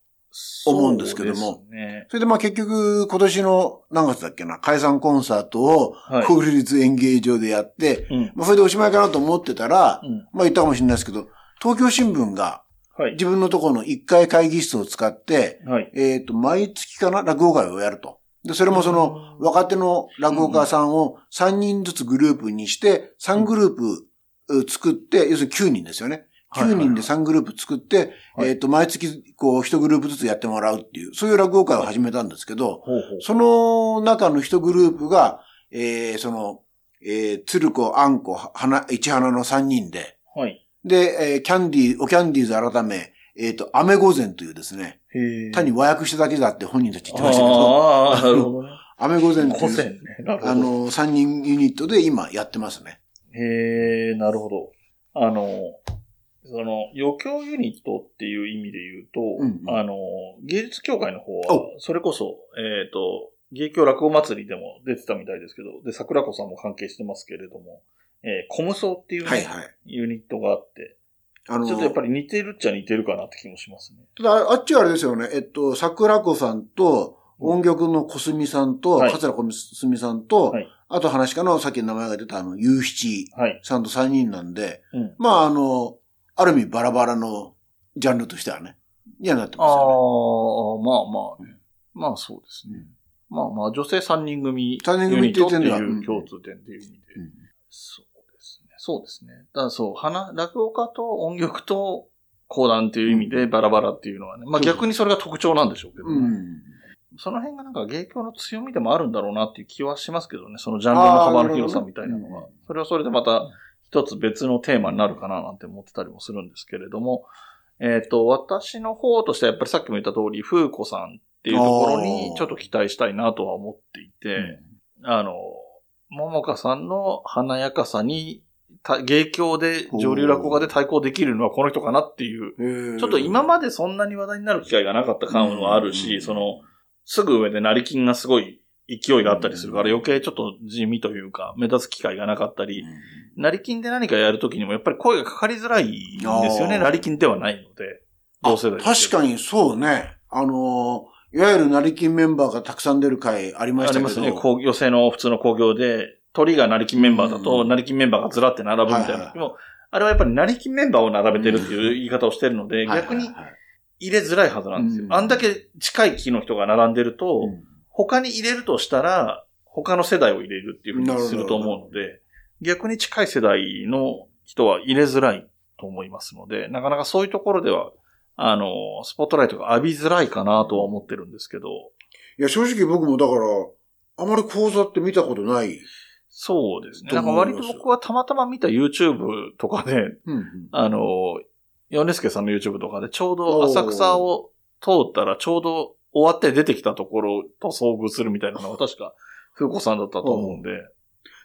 [SPEAKER 3] 思うんですけども
[SPEAKER 2] そね。
[SPEAKER 3] それでまあ結局今年の何月だっけな、解散コンサートを
[SPEAKER 2] はい。
[SPEAKER 3] 国立演芸場でやって、
[SPEAKER 2] うん。
[SPEAKER 3] まあそれでおしまいかなと思ってたら、
[SPEAKER 2] うん。
[SPEAKER 3] まあ言ったかもしれないですけど、東京新聞が
[SPEAKER 2] はい。
[SPEAKER 3] 自分のところの一階会議室を使って、
[SPEAKER 2] はい。
[SPEAKER 3] えっ、と、毎月かな、落語会をやると。で、それもその、
[SPEAKER 2] うん
[SPEAKER 3] 若手の落語家さんを3人ずつグループにして、3グループう作って、要するに9人ですよね。9人で3グループ作って、
[SPEAKER 2] はい
[SPEAKER 3] えっ、と、毎月、こう、1グループずつやってもらうっていう、そういう落語会を始めたんですけど、
[SPEAKER 2] ほうほう。
[SPEAKER 3] その中の1グループが、えー、その、えー、鶴子、あんこ、花、市花の3人で、
[SPEAKER 2] はい。
[SPEAKER 3] で、えーキャンディー、おキャンディーズ改め、えっ、と、アメ御前というですね。単に和訳しただけだって本人たち言ってましたけど、
[SPEAKER 2] ああ、[laughs] なるほどね。
[SPEAKER 3] アメ御前という、
[SPEAKER 2] ね。なるほど。
[SPEAKER 3] あの、3人ユニットで今やってますね。
[SPEAKER 2] へえ、なるほど。あの、その、余興ユニットっていう意味で言うと、
[SPEAKER 3] うんうん
[SPEAKER 2] あの、芸術協会の方は
[SPEAKER 3] お、
[SPEAKER 2] それこそ、えっ、と、芸協落語祭りでも出てたみたいですけど、で、桜子さんも関係してますけれども、えー、コムソっていうね、
[SPEAKER 3] はいはい。
[SPEAKER 2] ユニットがあって、
[SPEAKER 3] あの、
[SPEAKER 2] ちょっとやっぱり似てるっちゃ似てるかなって気もしますね。
[SPEAKER 3] ただ、あっちはあれですよね。えっと、桜子さんと、音曲の小杉さんと、
[SPEAKER 2] はい
[SPEAKER 3] 桂小杉さんと、
[SPEAKER 2] はい
[SPEAKER 3] あと話し家のさっき名前が出たあの、ゆうひち
[SPEAKER 2] はい。
[SPEAKER 3] さんと3人なんで、
[SPEAKER 2] うん。
[SPEAKER 3] まああの、ある意味バラバラのジャンルとしてはね、にはなって
[SPEAKER 2] ああ、
[SPEAKER 3] ますよ
[SPEAKER 2] まあまあ、まあそうですね。まあまあ、女性3人組
[SPEAKER 3] 三人組って言ってんだ
[SPEAKER 2] ユニットっていう共通点っていう意味で。
[SPEAKER 3] うん
[SPEAKER 2] そう。そうですね。だからそう、花、落語家と音曲と講談っていう意味でバラバラっていうのはね。まあ逆にそれが特徴なんでしょうけどね。
[SPEAKER 3] うん。
[SPEAKER 2] その辺がなんか芸協の強みでもあるんだろうなっていう気はしますけどね。そのジャンルの幅の広さみたいなのが
[SPEAKER 3] あーなるほど。
[SPEAKER 2] それはそれでまた一つ別のテーマになるかななんて思ってたりもするんですけれども。えっ、と、私の方としてはやっぱりさっきも言った通り、風子さんっていうところにちょっと期待したいなとは思っていて、あの、桃香さんの華やかさに、た芸協で上流落語家で対抗できるのはこの人かなっていうちょっと今までそんなに話題になる機会がなかった感はあるし、
[SPEAKER 3] うん
[SPEAKER 2] その、すぐ上で成金がすごい勢いがあったりするから余計ちょっと地味というか、目立つ機会がなかったり、成金で何かやるときにもやっぱり声がかかりづらいんですよね。成金ではないので。同世代
[SPEAKER 3] 確かにそうね。あのー、いわゆる成金メンバーがたくさん出る回ありましたけど。
[SPEAKER 2] ありますね。工業製の普通の工業で、鳥が成金メンバーだと、
[SPEAKER 3] うん。
[SPEAKER 2] 成金メンバーがずらって並ぶみたいな。時も、あれはやっぱり成金メンバーを並べてるっていう言い方をしてるので、逆に入れづらいはずなんですよ。
[SPEAKER 3] うん。
[SPEAKER 2] あんだけ近い木の人が並んでると、
[SPEAKER 3] うん。
[SPEAKER 2] 他に入れるとしたら、他の世代を入れるっていうふうにすると思うので、逆に近い世代の人は入れづらいと思いますので、なかなかそういうところでは、あの、スポットライトが浴びづらいかなとは思ってるんですけど、
[SPEAKER 3] いや、正直僕もだから、あまり講座って見たことない。
[SPEAKER 2] そうですね。
[SPEAKER 3] と
[SPEAKER 2] なんか割と僕はたまたま見た YouTube とかで、
[SPEAKER 3] うん
[SPEAKER 2] あの、ヨネスケさんの YouTube とかでちょうど浅草を通ったらちょうど終わって出てきたところと遭遇するみたいなのが確か、風子さんだったと思うんで、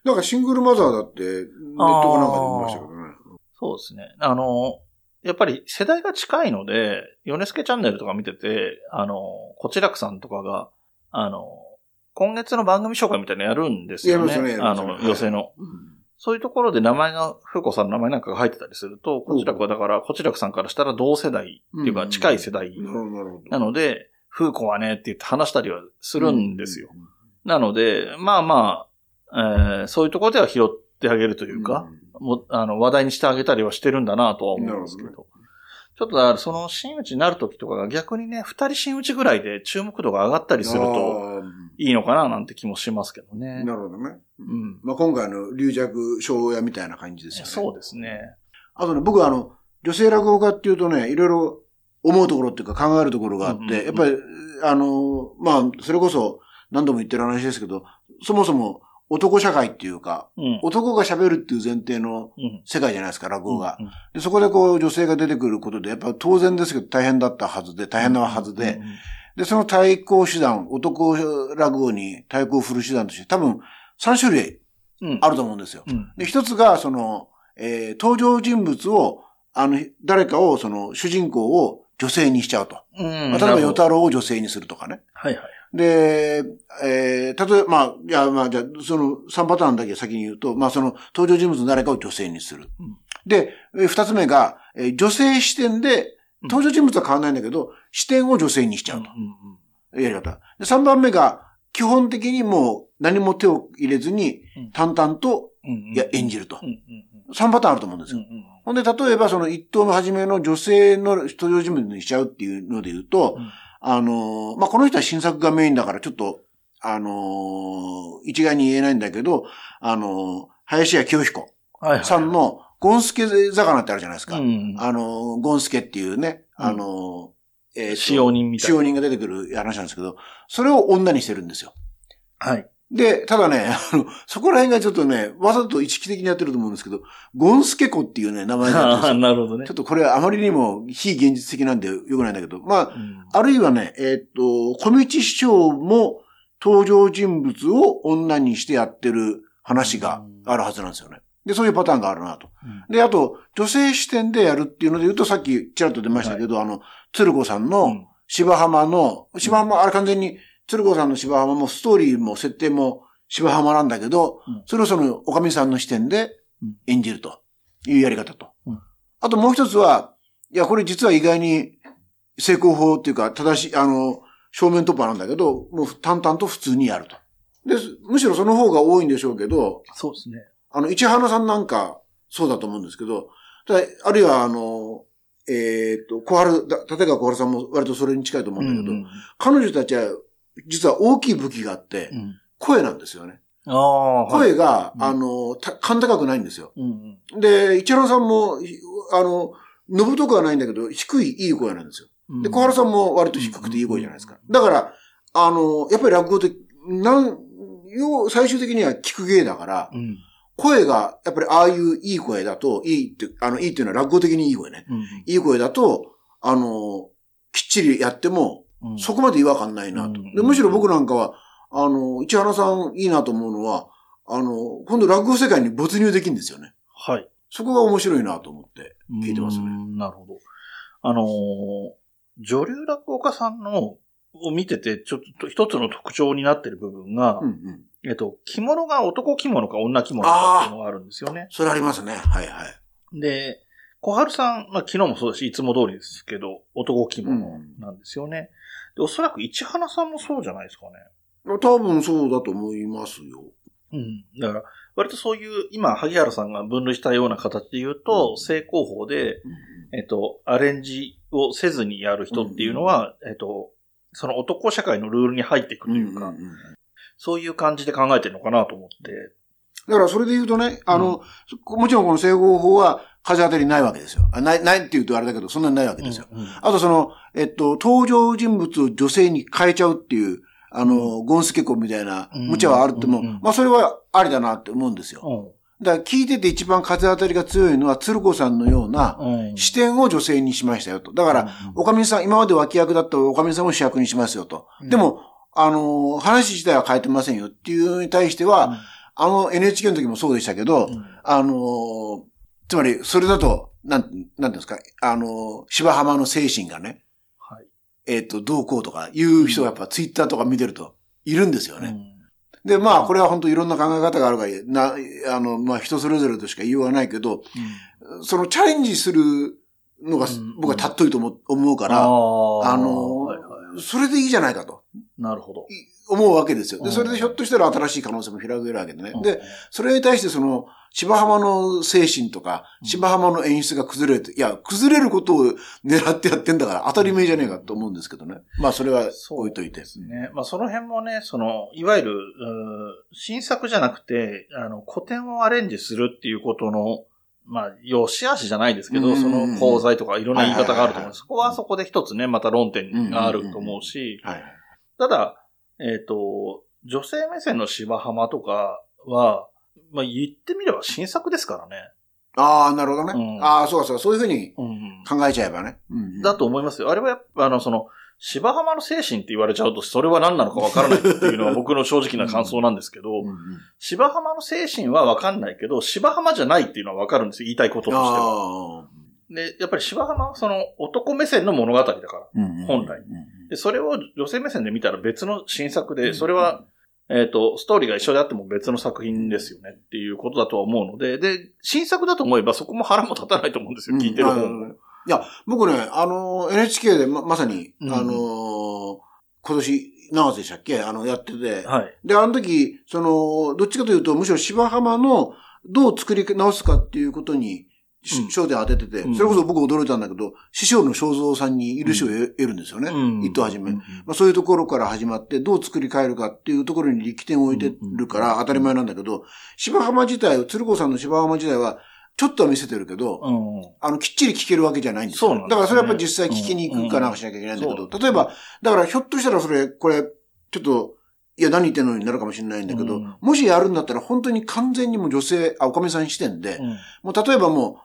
[SPEAKER 3] なんかシングルマザーだって、ネットかなんかで見ましたけどね。
[SPEAKER 2] そうですね。あの、やっぱり世代が近いので、ヨネスケチャンネルとか見てて、あの、こちらくさんとかが、あの、今月の番組紹介みたいなのやるんですよね。
[SPEAKER 3] やりますね
[SPEAKER 2] あの、寄せの。そういうところで名前が、風子さんの名前なんかが入ってたりすると、こちらくはだから、こちらくさんからしたら同世代っていうか
[SPEAKER 3] うん。
[SPEAKER 2] 近い世代。
[SPEAKER 3] な
[SPEAKER 2] ので、風子はねって言って話したりはするんですよ。なので、まあまあ、えーそういうところでは拾ってあげるというか、もあの話題にしてあげたりはしてるんだなとは思うんですけど。
[SPEAKER 3] なる
[SPEAKER 2] ちょっとだからその真打ちになるときとかが逆にね、二人真打ちぐらいで注目度が上がったりすると
[SPEAKER 3] あ
[SPEAKER 2] いいのかななんて気もしますけど
[SPEAKER 3] ー
[SPEAKER 2] ね。
[SPEAKER 3] なるほどね。
[SPEAKER 2] うん。
[SPEAKER 3] まあ、今回の龍弱小屋みたいな感じですよね。
[SPEAKER 2] そうですね。
[SPEAKER 3] あとね、僕はあの、女性落語家っていうとね、いろいろ思うところっていうか考えるところがあって、
[SPEAKER 2] うんうんうん
[SPEAKER 3] やっぱり、あの、まあ、それこそ何度も言ってる話ですけど、そもそも男社会っていうか、
[SPEAKER 2] うん。
[SPEAKER 3] 男が喋るっていう前提の
[SPEAKER 2] うん。
[SPEAKER 3] 世界じゃないですか、落語が。
[SPEAKER 2] うん
[SPEAKER 3] でそこでこう女性が出てくることで、やっぱ当然ですけど大変だったはずで、大変なはずで、、で、その対抗手段、男落語に対抗振る手段として多分3種類
[SPEAKER 2] うん。
[SPEAKER 3] あると思うんですよ。
[SPEAKER 2] うん。
[SPEAKER 3] で、一つが、その、えー登場人物を、あの、誰かを、その、主人公を女性にしちゃうと。
[SPEAKER 2] うん。
[SPEAKER 3] まあ、例えば、与太郎を女性にするとかね。
[SPEAKER 2] はいはい。
[SPEAKER 3] で、えー例えば、まあ、いや、まあ、じゃあその3パターンだけ先に言うと、まあ、その、登場人物の誰かを女性にする。
[SPEAKER 2] うん
[SPEAKER 3] で、えー二つ目が、えー女性視点で、
[SPEAKER 2] うん
[SPEAKER 3] 登場人物は変わらないんだけど、視点を女性にしちゃうと。
[SPEAKER 2] うん
[SPEAKER 3] やり方。で、3番目が、基本的にもう何も手を入れずに
[SPEAKER 2] うん、
[SPEAKER 3] 淡々と。いや、演じると
[SPEAKER 2] う。んうん
[SPEAKER 3] 3パターンあると思うんですよ。ほんで、例えばその一等の初めの女性の登場人物にしちゃうっていうので言うと、
[SPEAKER 2] うん
[SPEAKER 3] あのーまあ、この人は新作がメインだからちょっと、あのー一概に言えないんだけど、あのー林家清彦。さんのゴンスケ魚ってあるじゃないですか。
[SPEAKER 2] うん。
[SPEAKER 3] あのーゴンスケっていうね、
[SPEAKER 2] うん
[SPEAKER 3] あのーえーと
[SPEAKER 2] 使用人みたいな。
[SPEAKER 3] 使用人が出てくる話なんですけど、それを女にしてるんですよ。
[SPEAKER 2] はい。
[SPEAKER 3] で、ただね、あの、そこら辺がちょっとね、わざと意識的にやってると思うんですけど、ゴンスケ子っていうね、名前なんです [laughs]
[SPEAKER 2] ああ、
[SPEAKER 3] よ。
[SPEAKER 2] なるほどね
[SPEAKER 3] ちょっ。とこれあまりにも非現実的なんでよくないんだけど、まあ、
[SPEAKER 2] うん
[SPEAKER 3] あるいはね、えーっと、小道師匠も登場人物を女にしてやってる話があるはずなんですよね。で、そういうパターンがあるなと。で、あと、女性視点でやるっていうので言うと、さっきちらっと出ましたけど、あの、鶴子さん
[SPEAKER 2] う
[SPEAKER 3] の
[SPEAKER 2] ん
[SPEAKER 3] 芝浜の、芝浜、あれ完全に、鶴子さんの芝浜もストーリーも設定も芝浜なんだけど、
[SPEAKER 2] うん
[SPEAKER 3] それをその、おかみさんの視点で
[SPEAKER 2] うん
[SPEAKER 3] 演じるというやり方と。
[SPEAKER 2] うん
[SPEAKER 3] あともう一つは、いや、これ実は意外に成功法っていうか、正しい、あの、正面突破なんだけど、もう淡々と普通にやると。で、むしろその方が多いんでしょうけど、
[SPEAKER 2] そうですね。
[SPEAKER 3] あの、市花さんなんか、そうだと思うんですけど、ただあるいは、あの、えっ、と、小春、だ立川小春さんも割とそれに近いと思うんだけど、
[SPEAKER 2] うん
[SPEAKER 3] 彼女たちは、実は大きい武器があって、
[SPEAKER 2] うん
[SPEAKER 3] 声なんですよね。声が、
[SPEAKER 2] うん
[SPEAKER 3] あの、た甲高くないんですよ。
[SPEAKER 2] うんうん
[SPEAKER 3] で、市原さんも、いあの、のぶとくはないんだけど、低いいい声なんですよ。
[SPEAKER 2] うん。
[SPEAKER 3] で、小原さんも割と低くていい声じゃないですか。だから、あの、やっぱり落語って、なん、よう、最終的には聞く芸だから、
[SPEAKER 2] うん。
[SPEAKER 3] 声が、やっぱりああいういい声だと、いいって、あの、いいっていうのは落語的にいい声ね。
[SPEAKER 2] うん
[SPEAKER 3] いい声だと、あの、きっちりやっても、
[SPEAKER 2] うん。
[SPEAKER 3] そこまで違和感ないなと。
[SPEAKER 2] うん
[SPEAKER 3] でむしろ僕なんかは、あの、市原さんいいなと思うのは、あの、今度落語世界に没入できるんですよね。
[SPEAKER 2] はい。
[SPEAKER 3] そこが面白いなと思って聞いてますね。
[SPEAKER 2] うんなるほど。あのー女流落語家さんのを見てて、ちょっと一つの特徴になってる部分が、
[SPEAKER 3] うんうん。
[SPEAKER 2] えっと、着物が男着物か女着物かっていうのがあるんですよね。
[SPEAKER 3] それありますね。はいはい。
[SPEAKER 2] で、小春さん、まあ昨日もそうだし、いつも通りですけど、男着物なんですよね。で、おそらく市花さんもそうじゃないですかね。
[SPEAKER 3] 多分そうだと思いますよ。
[SPEAKER 2] うん。だから、割とそういう、今、萩原さんが分類したような形で言うと、
[SPEAKER 3] うん
[SPEAKER 2] 正攻法で、えっと、アレンジをせずにやる人っていうのは、えっと、その男社会のルールに入っていくというか、
[SPEAKER 3] んんん
[SPEAKER 2] そういう感じで考えてるのかなと思って。
[SPEAKER 3] だからそれで言うとね、あの、もちろんこの整合法は風当たりないわけですよ。あない、ないって言うとあれだけど、そんなにないわけですよ。
[SPEAKER 2] うんうん
[SPEAKER 3] あとその、えっと、登場人物を女性に変えちゃうっていう、あの、ゴンスケコみたいな無茶はあるっても、
[SPEAKER 2] うんうんうん
[SPEAKER 3] まあそれはありだなって思うんですよ。
[SPEAKER 2] うん
[SPEAKER 3] だから聞いてて一番風当たりが強いのは鶴子さんのような
[SPEAKER 2] うん
[SPEAKER 3] 視点を女性にしましたよと。だから、おかみさん、今まで脇役だったおかみさんを主役にしますよと。
[SPEAKER 2] うん
[SPEAKER 3] でも、あの、話自体は変えてませんよっていうのに対しては、あの NHK の時もそうでしたけど、
[SPEAKER 2] うん。
[SPEAKER 3] あの、つまり、それだと、なん、なんていうんですか、あの、芝浜の精神がね、
[SPEAKER 2] はい。
[SPEAKER 3] えっ、と、どうこうとかいう人がやっぱツイッターとか見てると、いるんですよね。
[SPEAKER 2] うん。
[SPEAKER 3] で、まあ、これは本当いろんな考え方があるから、な、あの、まあ、人それぞれとしか言いようがないけど、そのチャレンジするのが
[SPEAKER 2] うん。
[SPEAKER 3] 僕はたっといと思思うから、
[SPEAKER 2] あ
[SPEAKER 3] のそれでいいじゃないかと
[SPEAKER 2] なるほど。
[SPEAKER 3] 思うわけですよ。で、
[SPEAKER 2] うん
[SPEAKER 3] それでひょっとしたら新しい可能性も開けるわけでね。
[SPEAKER 2] うん
[SPEAKER 3] で、それに対してその、芝浜の精神とか、
[SPEAKER 2] うん
[SPEAKER 3] 芝浜の演出が崩れると、いや、崩れることを狙ってやってんだから当たり前じゃねえかと思うんですけどね。まあ、それは置いといて
[SPEAKER 2] で。すね。まあその辺もね、その、いわゆる、新作じゃなくて、あの、古典をアレンジするっていうことの、まあ、良し悪しじゃないですけど、
[SPEAKER 3] うん
[SPEAKER 2] その功罪とかいろんな言い方があると思う
[SPEAKER 3] はいはいはいはい
[SPEAKER 2] そこはそこで一つね、また論点があると思うし、
[SPEAKER 3] はい。
[SPEAKER 2] ただ、えっ、と、女性目線の芝浜とかは、まあ言ってみれば新作ですからね。
[SPEAKER 3] ああ、なるほどね。
[SPEAKER 2] うん
[SPEAKER 3] ああ、そうかそうか、そういうふうに
[SPEAKER 2] うん。
[SPEAKER 3] 考えちゃえばね。うん
[SPEAKER 2] だと思いますよ。あれはやっぱ、あの、その、芝浜の精神って言われちゃうと、それは何なのかわからないっていうのは僕の正直な感想なんですけど、
[SPEAKER 3] うんうん
[SPEAKER 2] 芝浜の精神はわかんないけど、芝浜じゃないっていうのはわかるんですよ。言いたいこととしては。
[SPEAKER 3] あ
[SPEAKER 2] で、やっぱり芝浜はその男目線の物語だから。
[SPEAKER 3] あうんうん
[SPEAKER 2] 本来
[SPEAKER 3] うん
[SPEAKER 2] で、それを女性目線で見たら別の新作で、
[SPEAKER 3] うん
[SPEAKER 2] それは、えっ、と、ストーリーが一緒であっても別の作品ですよねっていうことだとは思うので、で、新作だと思えばそこも腹も立たないと思うんですよ。聞いてる方も。
[SPEAKER 3] うんいや、僕ね、あの、NHK でま、まさに、
[SPEAKER 2] うん
[SPEAKER 3] あの、今年、何月でしたっけ？あの、やってて。
[SPEAKER 2] はい。
[SPEAKER 3] で、あの時、その、どっちかというと、むしろ芝浜の、どう作り直すかっていうことに、し
[SPEAKER 2] うん
[SPEAKER 3] 焦点当ててて、
[SPEAKER 2] うん
[SPEAKER 3] それこそ僕驚いたんだけど、師匠の正蔵さんに許しを得得るんですよね。
[SPEAKER 2] うん
[SPEAKER 3] 一等はじめ。
[SPEAKER 2] うん
[SPEAKER 3] まあ、そういうところから始まって、どう作り変えるかっていうところに力点を置いてるから当たり前なんだけど、芝浜自体、鶴子さんの芝浜自体は、ちょっとは見せてるけど、
[SPEAKER 2] うん。
[SPEAKER 3] あの、きっちり聞けるわけじゃないんですよ。
[SPEAKER 2] そうなん
[SPEAKER 3] だからそれはやっぱり実際聞きに行くかなんかしなきゃいけないんだけど、例えば、だからひょっとしたらそれ、これ、ちょっと、いや、何言ってんのになるかもしれないんだけど、
[SPEAKER 2] うん
[SPEAKER 3] もしやるんだったら本当に完全にもう女性、あ、おかみさん視点で、
[SPEAKER 2] うん。
[SPEAKER 3] もう例えばもう、お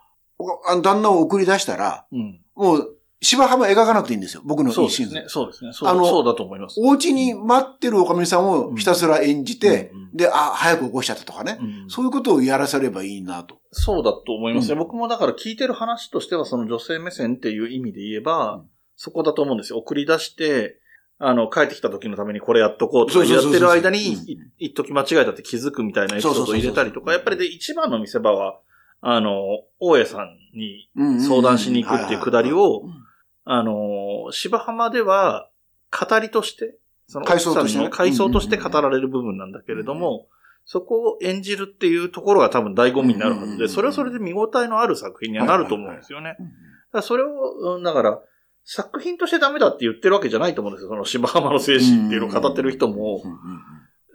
[SPEAKER 3] あの旦那を送り出したら、
[SPEAKER 2] うん。
[SPEAKER 3] もう、芝浜描かなくていいんですよ。僕の
[SPEAKER 2] そう
[SPEAKER 3] 一心
[SPEAKER 2] ですね。そうですね。そう
[SPEAKER 3] あの
[SPEAKER 2] そうだと思います。
[SPEAKER 3] お家に待ってるおかみさんをひたすら演じて、
[SPEAKER 2] うんうん
[SPEAKER 3] で、あ、早く起こしちゃったとかね。
[SPEAKER 2] うん
[SPEAKER 3] そういうことをやらせればいいなと。
[SPEAKER 2] そうだと思いますね。
[SPEAKER 3] うん
[SPEAKER 2] 僕もだから聞いてる話としては、その女性目線っていう意味で言えば、
[SPEAKER 3] うん
[SPEAKER 2] そこだと思うんですよ。送り出して、あの、帰ってきた時のためにこれやっとこうとかやっ
[SPEAKER 3] そうそうそうそう
[SPEAKER 2] てる間に、一時間違えたって気づくみたいなエピソードを入れたりとか、
[SPEAKER 3] そうそうそうそう
[SPEAKER 2] やっぱりで一番の見せ場は、あの、大家さんに相談しに行くっていうくだりを、あの、芝浜では、語りとして、その
[SPEAKER 3] 回想として
[SPEAKER 2] 回想として語られる部分なんだけれども、そこを演じるっていうところが多分醍醐味になるはずで、それはそれで見応えのある作品にはなると思うんですよね。だからそれを、うんだから、作品としてダメだって言ってるわけじゃないと思うんですよ。その芝浜の精神っていうのを語ってる人も、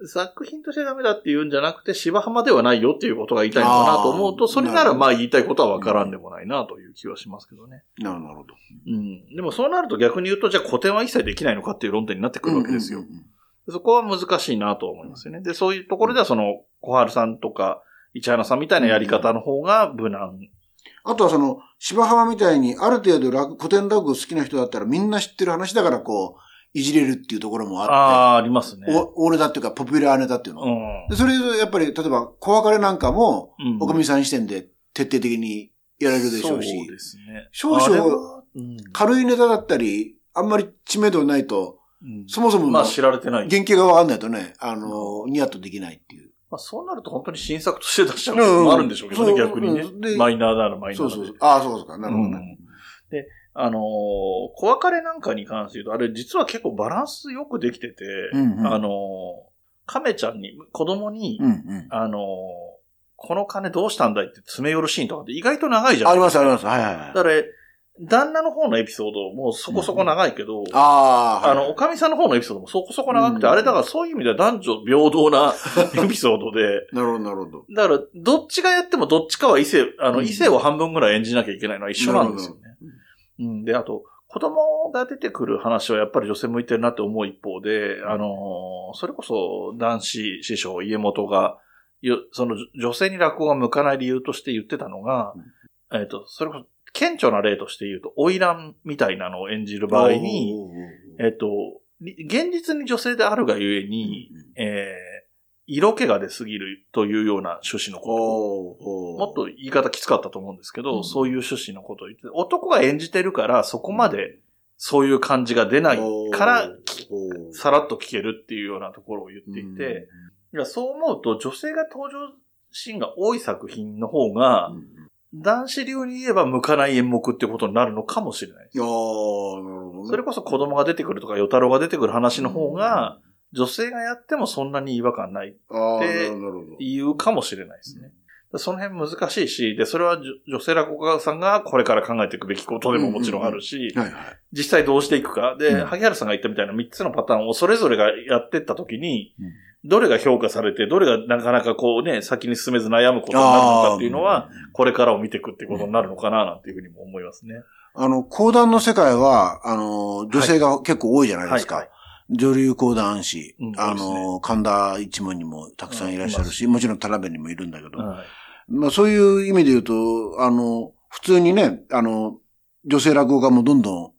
[SPEAKER 2] 作品としてダメだって言うんじゃなくて、芝浜ではないよっていうことが言いたいのかなと思うと、それならまあ言いたいことはわからんでもないなという気はしますけどね。
[SPEAKER 3] なるほど。
[SPEAKER 2] うん。でもそうなると逆に言うと、じゃあ古典は一切できないのかっていう論点になってくるわけですよ。
[SPEAKER 3] うんうんうん
[SPEAKER 2] そこは難しいなと思いますよね。で、そういうところではその、小春さんとか、市原さんみたいなやり方の方が無難。
[SPEAKER 3] あとはその、芝浜みたいに、ある程度落古典落語好きな人だったらみんな知ってる話だからこう、いじれるっていうところもあって。
[SPEAKER 2] ああー、ありますね。
[SPEAKER 3] お、俺だっていうか、ポピュラーネタっていうの。
[SPEAKER 2] うん。
[SPEAKER 3] でそれでやっぱり、例えば、小別れなんかも、
[SPEAKER 2] うん
[SPEAKER 3] おかみさん視点で徹底的にやられるでしょうし、
[SPEAKER 2] そうですね。
[SPEAKER 3] 少々軽いネタだったり、あんまり知名度ないと、
[SPEAKER 2] うん
[SPEAKER 3] そもそも
[SPEAKER 2] まあ知られてない。
[SPEAKER 3] 原型がわかんないとね、あの、ニヤッとできないっていう。
[SPEAKER 2] まあそうなると本当に新作として出しちゃうこともあるんでしょうけどね、
[SPEAKER 3] うん
[SPEAKER 2] 逆にね。マイナーならマイナーで。
[SPEAKER 3] そうそうそう。ああ、そうそうか。なるほどね。
[SPEAKER 2] あのー小別れなんかに関して言うと、あれ実は結構バランスよくできてて、
[SPEAKER 3] うんうん
[SPEAKER 2] あのー亀ちゃんに、子供に、
[SPEAKER 3] うんうん。
[SPEAKER 2] あのーこの金どうしたんだいって詰め寄るシーンとかって意外と長いじゃん。
[SPEAKER 3] ありますあります。はいはいはい。
[SPEAKER 2] だから、旦那の方のエピソードもそこそこ長いけど、
[SPEAKER 3] ああ、
[SPEAKER 2] あの、おかみさんの方のエピソードもそこそこ長くて、
[SPEAKER 3] うん
[SPEAKER 2] あれだからそういう意味では男女平等なエピソードで、
[SPEAKER 3] なるほど、なるほど。
[SPEAKER 2] だから、どっちがやってもどっちかは異性、あの、
[SPEAKER 3] うん
[SPEAKER 2] 異性を半分ぐらい演じなきゃいけないのは一緒なんですよね。うん。で、あと、子供が出てくる話はやっぱり女性向いてるなって思う一方で、あのーそれこそ男子師匠、家元が、よその女性に落語が向かない理由として言ってたのが、えっ、と、それこそ、顕著な例として言うと、花魁みたいなのを演じる場合に、えっ、と、り現実に女性であるがゆえに、
[SPEAKER 3] うん。
[SPEAKER 2] えー色気が出すぎるというような趣旨のこともっと言い方きつかったと思うんですけど、
[SPEAKER 3] うん。
[SPEAKER 2] そういう趣旨のことを言って、男が演じてるから、そこまでそういう感じが出ないから、さらっと聞けるっていうようなところを言っていて、いやそう思うと女性が登場シーンが多い作品の方が
[SPEAKER 3] うん、うん
[SPEAKER 2] 男子流に言えば向かない演目ってことになるのかもしれない。
[SPEAKER 3] なるほどね。
[SPEAKER 2] それこそ子供が出てくるとか、与太郎が出てくる話の方が、女性がやってもそんなに違和感ない
[SPEAKER 3] ああ、な
[SPEAKER 2] で
[SPEAKER 3] るほど、なるほど。
[SPEAKER 2] 言うかもしれないですね。その辺難しいし、で、それは女女性落語家さんがこれから考えていくべきことでももちろんあるし、
[SPEAKER 3] はいはい。
[SPEAKER 2] 実際どうしていくか。で、
[SPEAKER 3] うん
[SPEAKER 2] 萩原さんが言ったみたいな3つのパターンをそれぞれがやってった時に、
[SPEAKER 3] うん
[SPEAKER 2] どれが評価されて、どれがなかなかこうね、先に進めず悩むことになるのかっていうのは、これからを見ていくってことになるのかな、なんていうふうにも思いますね。
[SPEAKER 3] あの、講談の世界は、あの、女性が結構多いじゃないですか。
[SPEAKER 2] はい
[SPEAKER 3] 女流講談師、
[SPEAKER 2] うん
[SPEAKER 3] あの、神田一門にもたくさんいらっしゃるし、もちろん田辺にもいるんだけど、
[SPEAKER 2] はい
[SPEAKER 3] まあそういう意味で言うと、あの、普通にね、あの、女性落語家もどんどん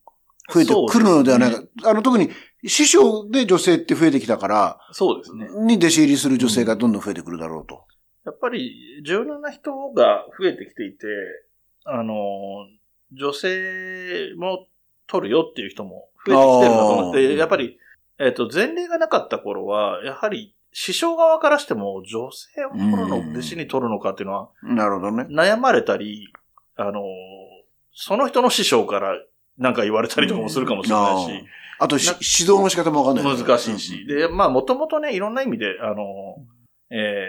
[SPEAKER 3] 増えてくるのではないか。
[SPEAKER 2] そう
[SPEAKER 3] あの、特に師匠で女性って増えてきたから、
[SPEAKER 2] そうですね。
[SPEAKER 3] に弟子入りする女性がどんどん増えてくるだろうと。
[SPEAKER 2] やっぱり、柔軟な人が増えてきていて、あの、女性も取るよっていう人も増えてきてるんだと思って、やっぱり、えっ、と、前例がなかった頃は、やはり、師匠側からしても、女性を取るの、
[SPEAKER 3] うん
[SPEAKER 2] 弟子に取るのかっていうのは、
[SPEAKER 3] なるほどね。
[SPEAKER 2] 悩まれたり、あの、その人の師匠からなんか言われたりとかもするかもしれないし、
[SPEAKER 3] あと指導の仕方もわかんない、
[SPEAKER 2] 難しいし。で、まあ、もともとね、いろんな意味で、あの、え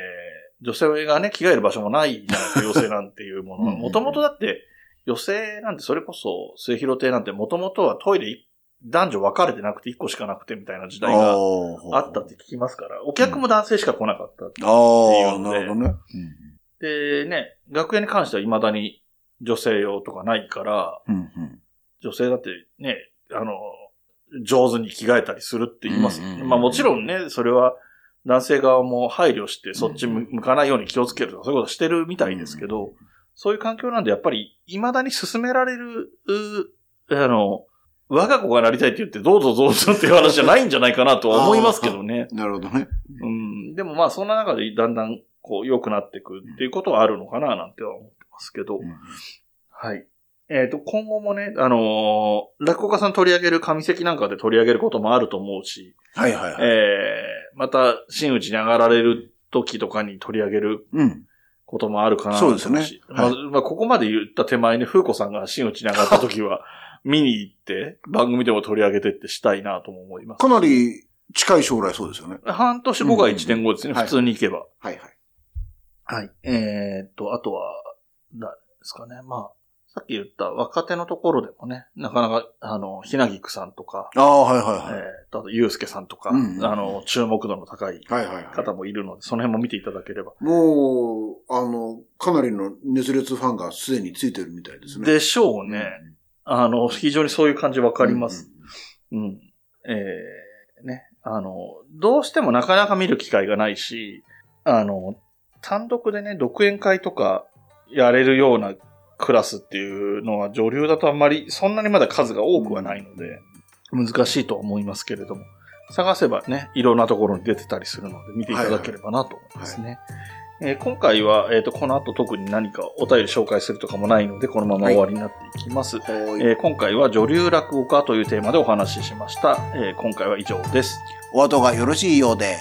[SPEAKER 2] ー、女性がね、着替える場所もないじゃなんていうものは。
[SPEAKER 3] うん
[SPEAKER 2] もともとだって、妖精なんてそれこそ、末広亭なんてもともとはトイレい男女分かれてなくて1個しかなくてみたいな時代があったって聞きますから、お客も男性しか来なかったっていうので。
[SPEAKER 3] なるほどね。
[SPEAKER 2] で、ね、学園に関しては未だに女性用とかないから、
[SPEAKER 3] うんうん。
[SPEAKER 2] 女性だってね、あの、上手に着替えたりするって言います。
[SPEAKER 3] うんうんうん
[SPEAKER 2] まあもちろんね、それは男性側も配慮してそっち向向かないように気をつけるとかそういうことしてるみたいですけど、そういう環境なんでやっぱり未だに進められる、うあの、我が子がなりたいって言ってどうぞどうぞっていう話じゃないんじゃないかなとは思いますけどね。
[SPEAKER 3] なるほどね。
[SPEAKER 2] うん。でもまあそんな中でだんだんこう良くなっていくっていうことはあるのかななんては思ってますけど。
[SPEAKER 3] うん
[SPEAKER 2] はい。えっ、と、今後もね、あのー落語家さん取り上げる上席なんかで取り上げることもあると思うし、
[SPEAKER 3] はいはいはい。
[SPEAKER 2] えー、また、真打ちに上がられる時とかに取り上げる
[SPEAKER 3] うん。
[SPEAKER 2] こともあるかな
[SPEAKER 3] そうですね
[SPEAKER 2] と思しまあ、
[SPEAKER 3] はい
[SPEAKER 2] まあ、ここまで言った手前に、風子さんが真打ちに上がった時は、[laughs] 見に行って、番組でも取り上げてってしたいなとも思います。
[SPEAKER 3] かなり近い将来そうですよね。
[SPEAKER 2] 半年後が1年後ですね、
[SPEAKER 3] うんうん
[SPEAKER 2] 普通に行けば。
[SPEAKER 3] はいはい。
[SPEAKER 2] はい。えーっと、あとは、誰ですかね。まあ、さっき言った若手のところでもね、なかなか、あの、ひなぎくさんとか、
[SPEAKER 3] ああ、はい
[SPEAKER 2] え
[SPEAKER 3] はいはい。
[SPEAKER 2] ーっと、あと、ゆうすけさんとか、
[SPEAKER 3] うん
[SPEAKER 2] あの、注目度の高い
[SPEAKER 3] はいはいは
[SPEAKER 2] 方もいるので、その辺も見ていただければ。
[SPEAKER 3] い。もう、あの、かなりの熱烈ファンがすでについてるみたいですね。
[SPEAKER 2] でしょうね。あの、非常にそういう感じわか
[SPEAKER 3] わ
[SPEAKER 2] ります。。うん。えー、ね。あの、どうしてもなかなか見る機会がないし、あの、単独でね、独演会とかやれるようなクラスっていうのは女流だとあんまり、そんなにまだ数が多くはないので、難しいとは思いますけれども、探せばね、いろんなところに出てたりするので見ていただければなと思いますね。えー今回は、えっ、と、この後特に何かお便り紹介するとかもないので、このまま終わりになっていきます。
[SPEAKER 3] はい
[SPEAKER 2] えー今回は女流落語家というテーマでお話ししました。えー今回は以上です。
[SPEAKER 3] お後がよろしいようで。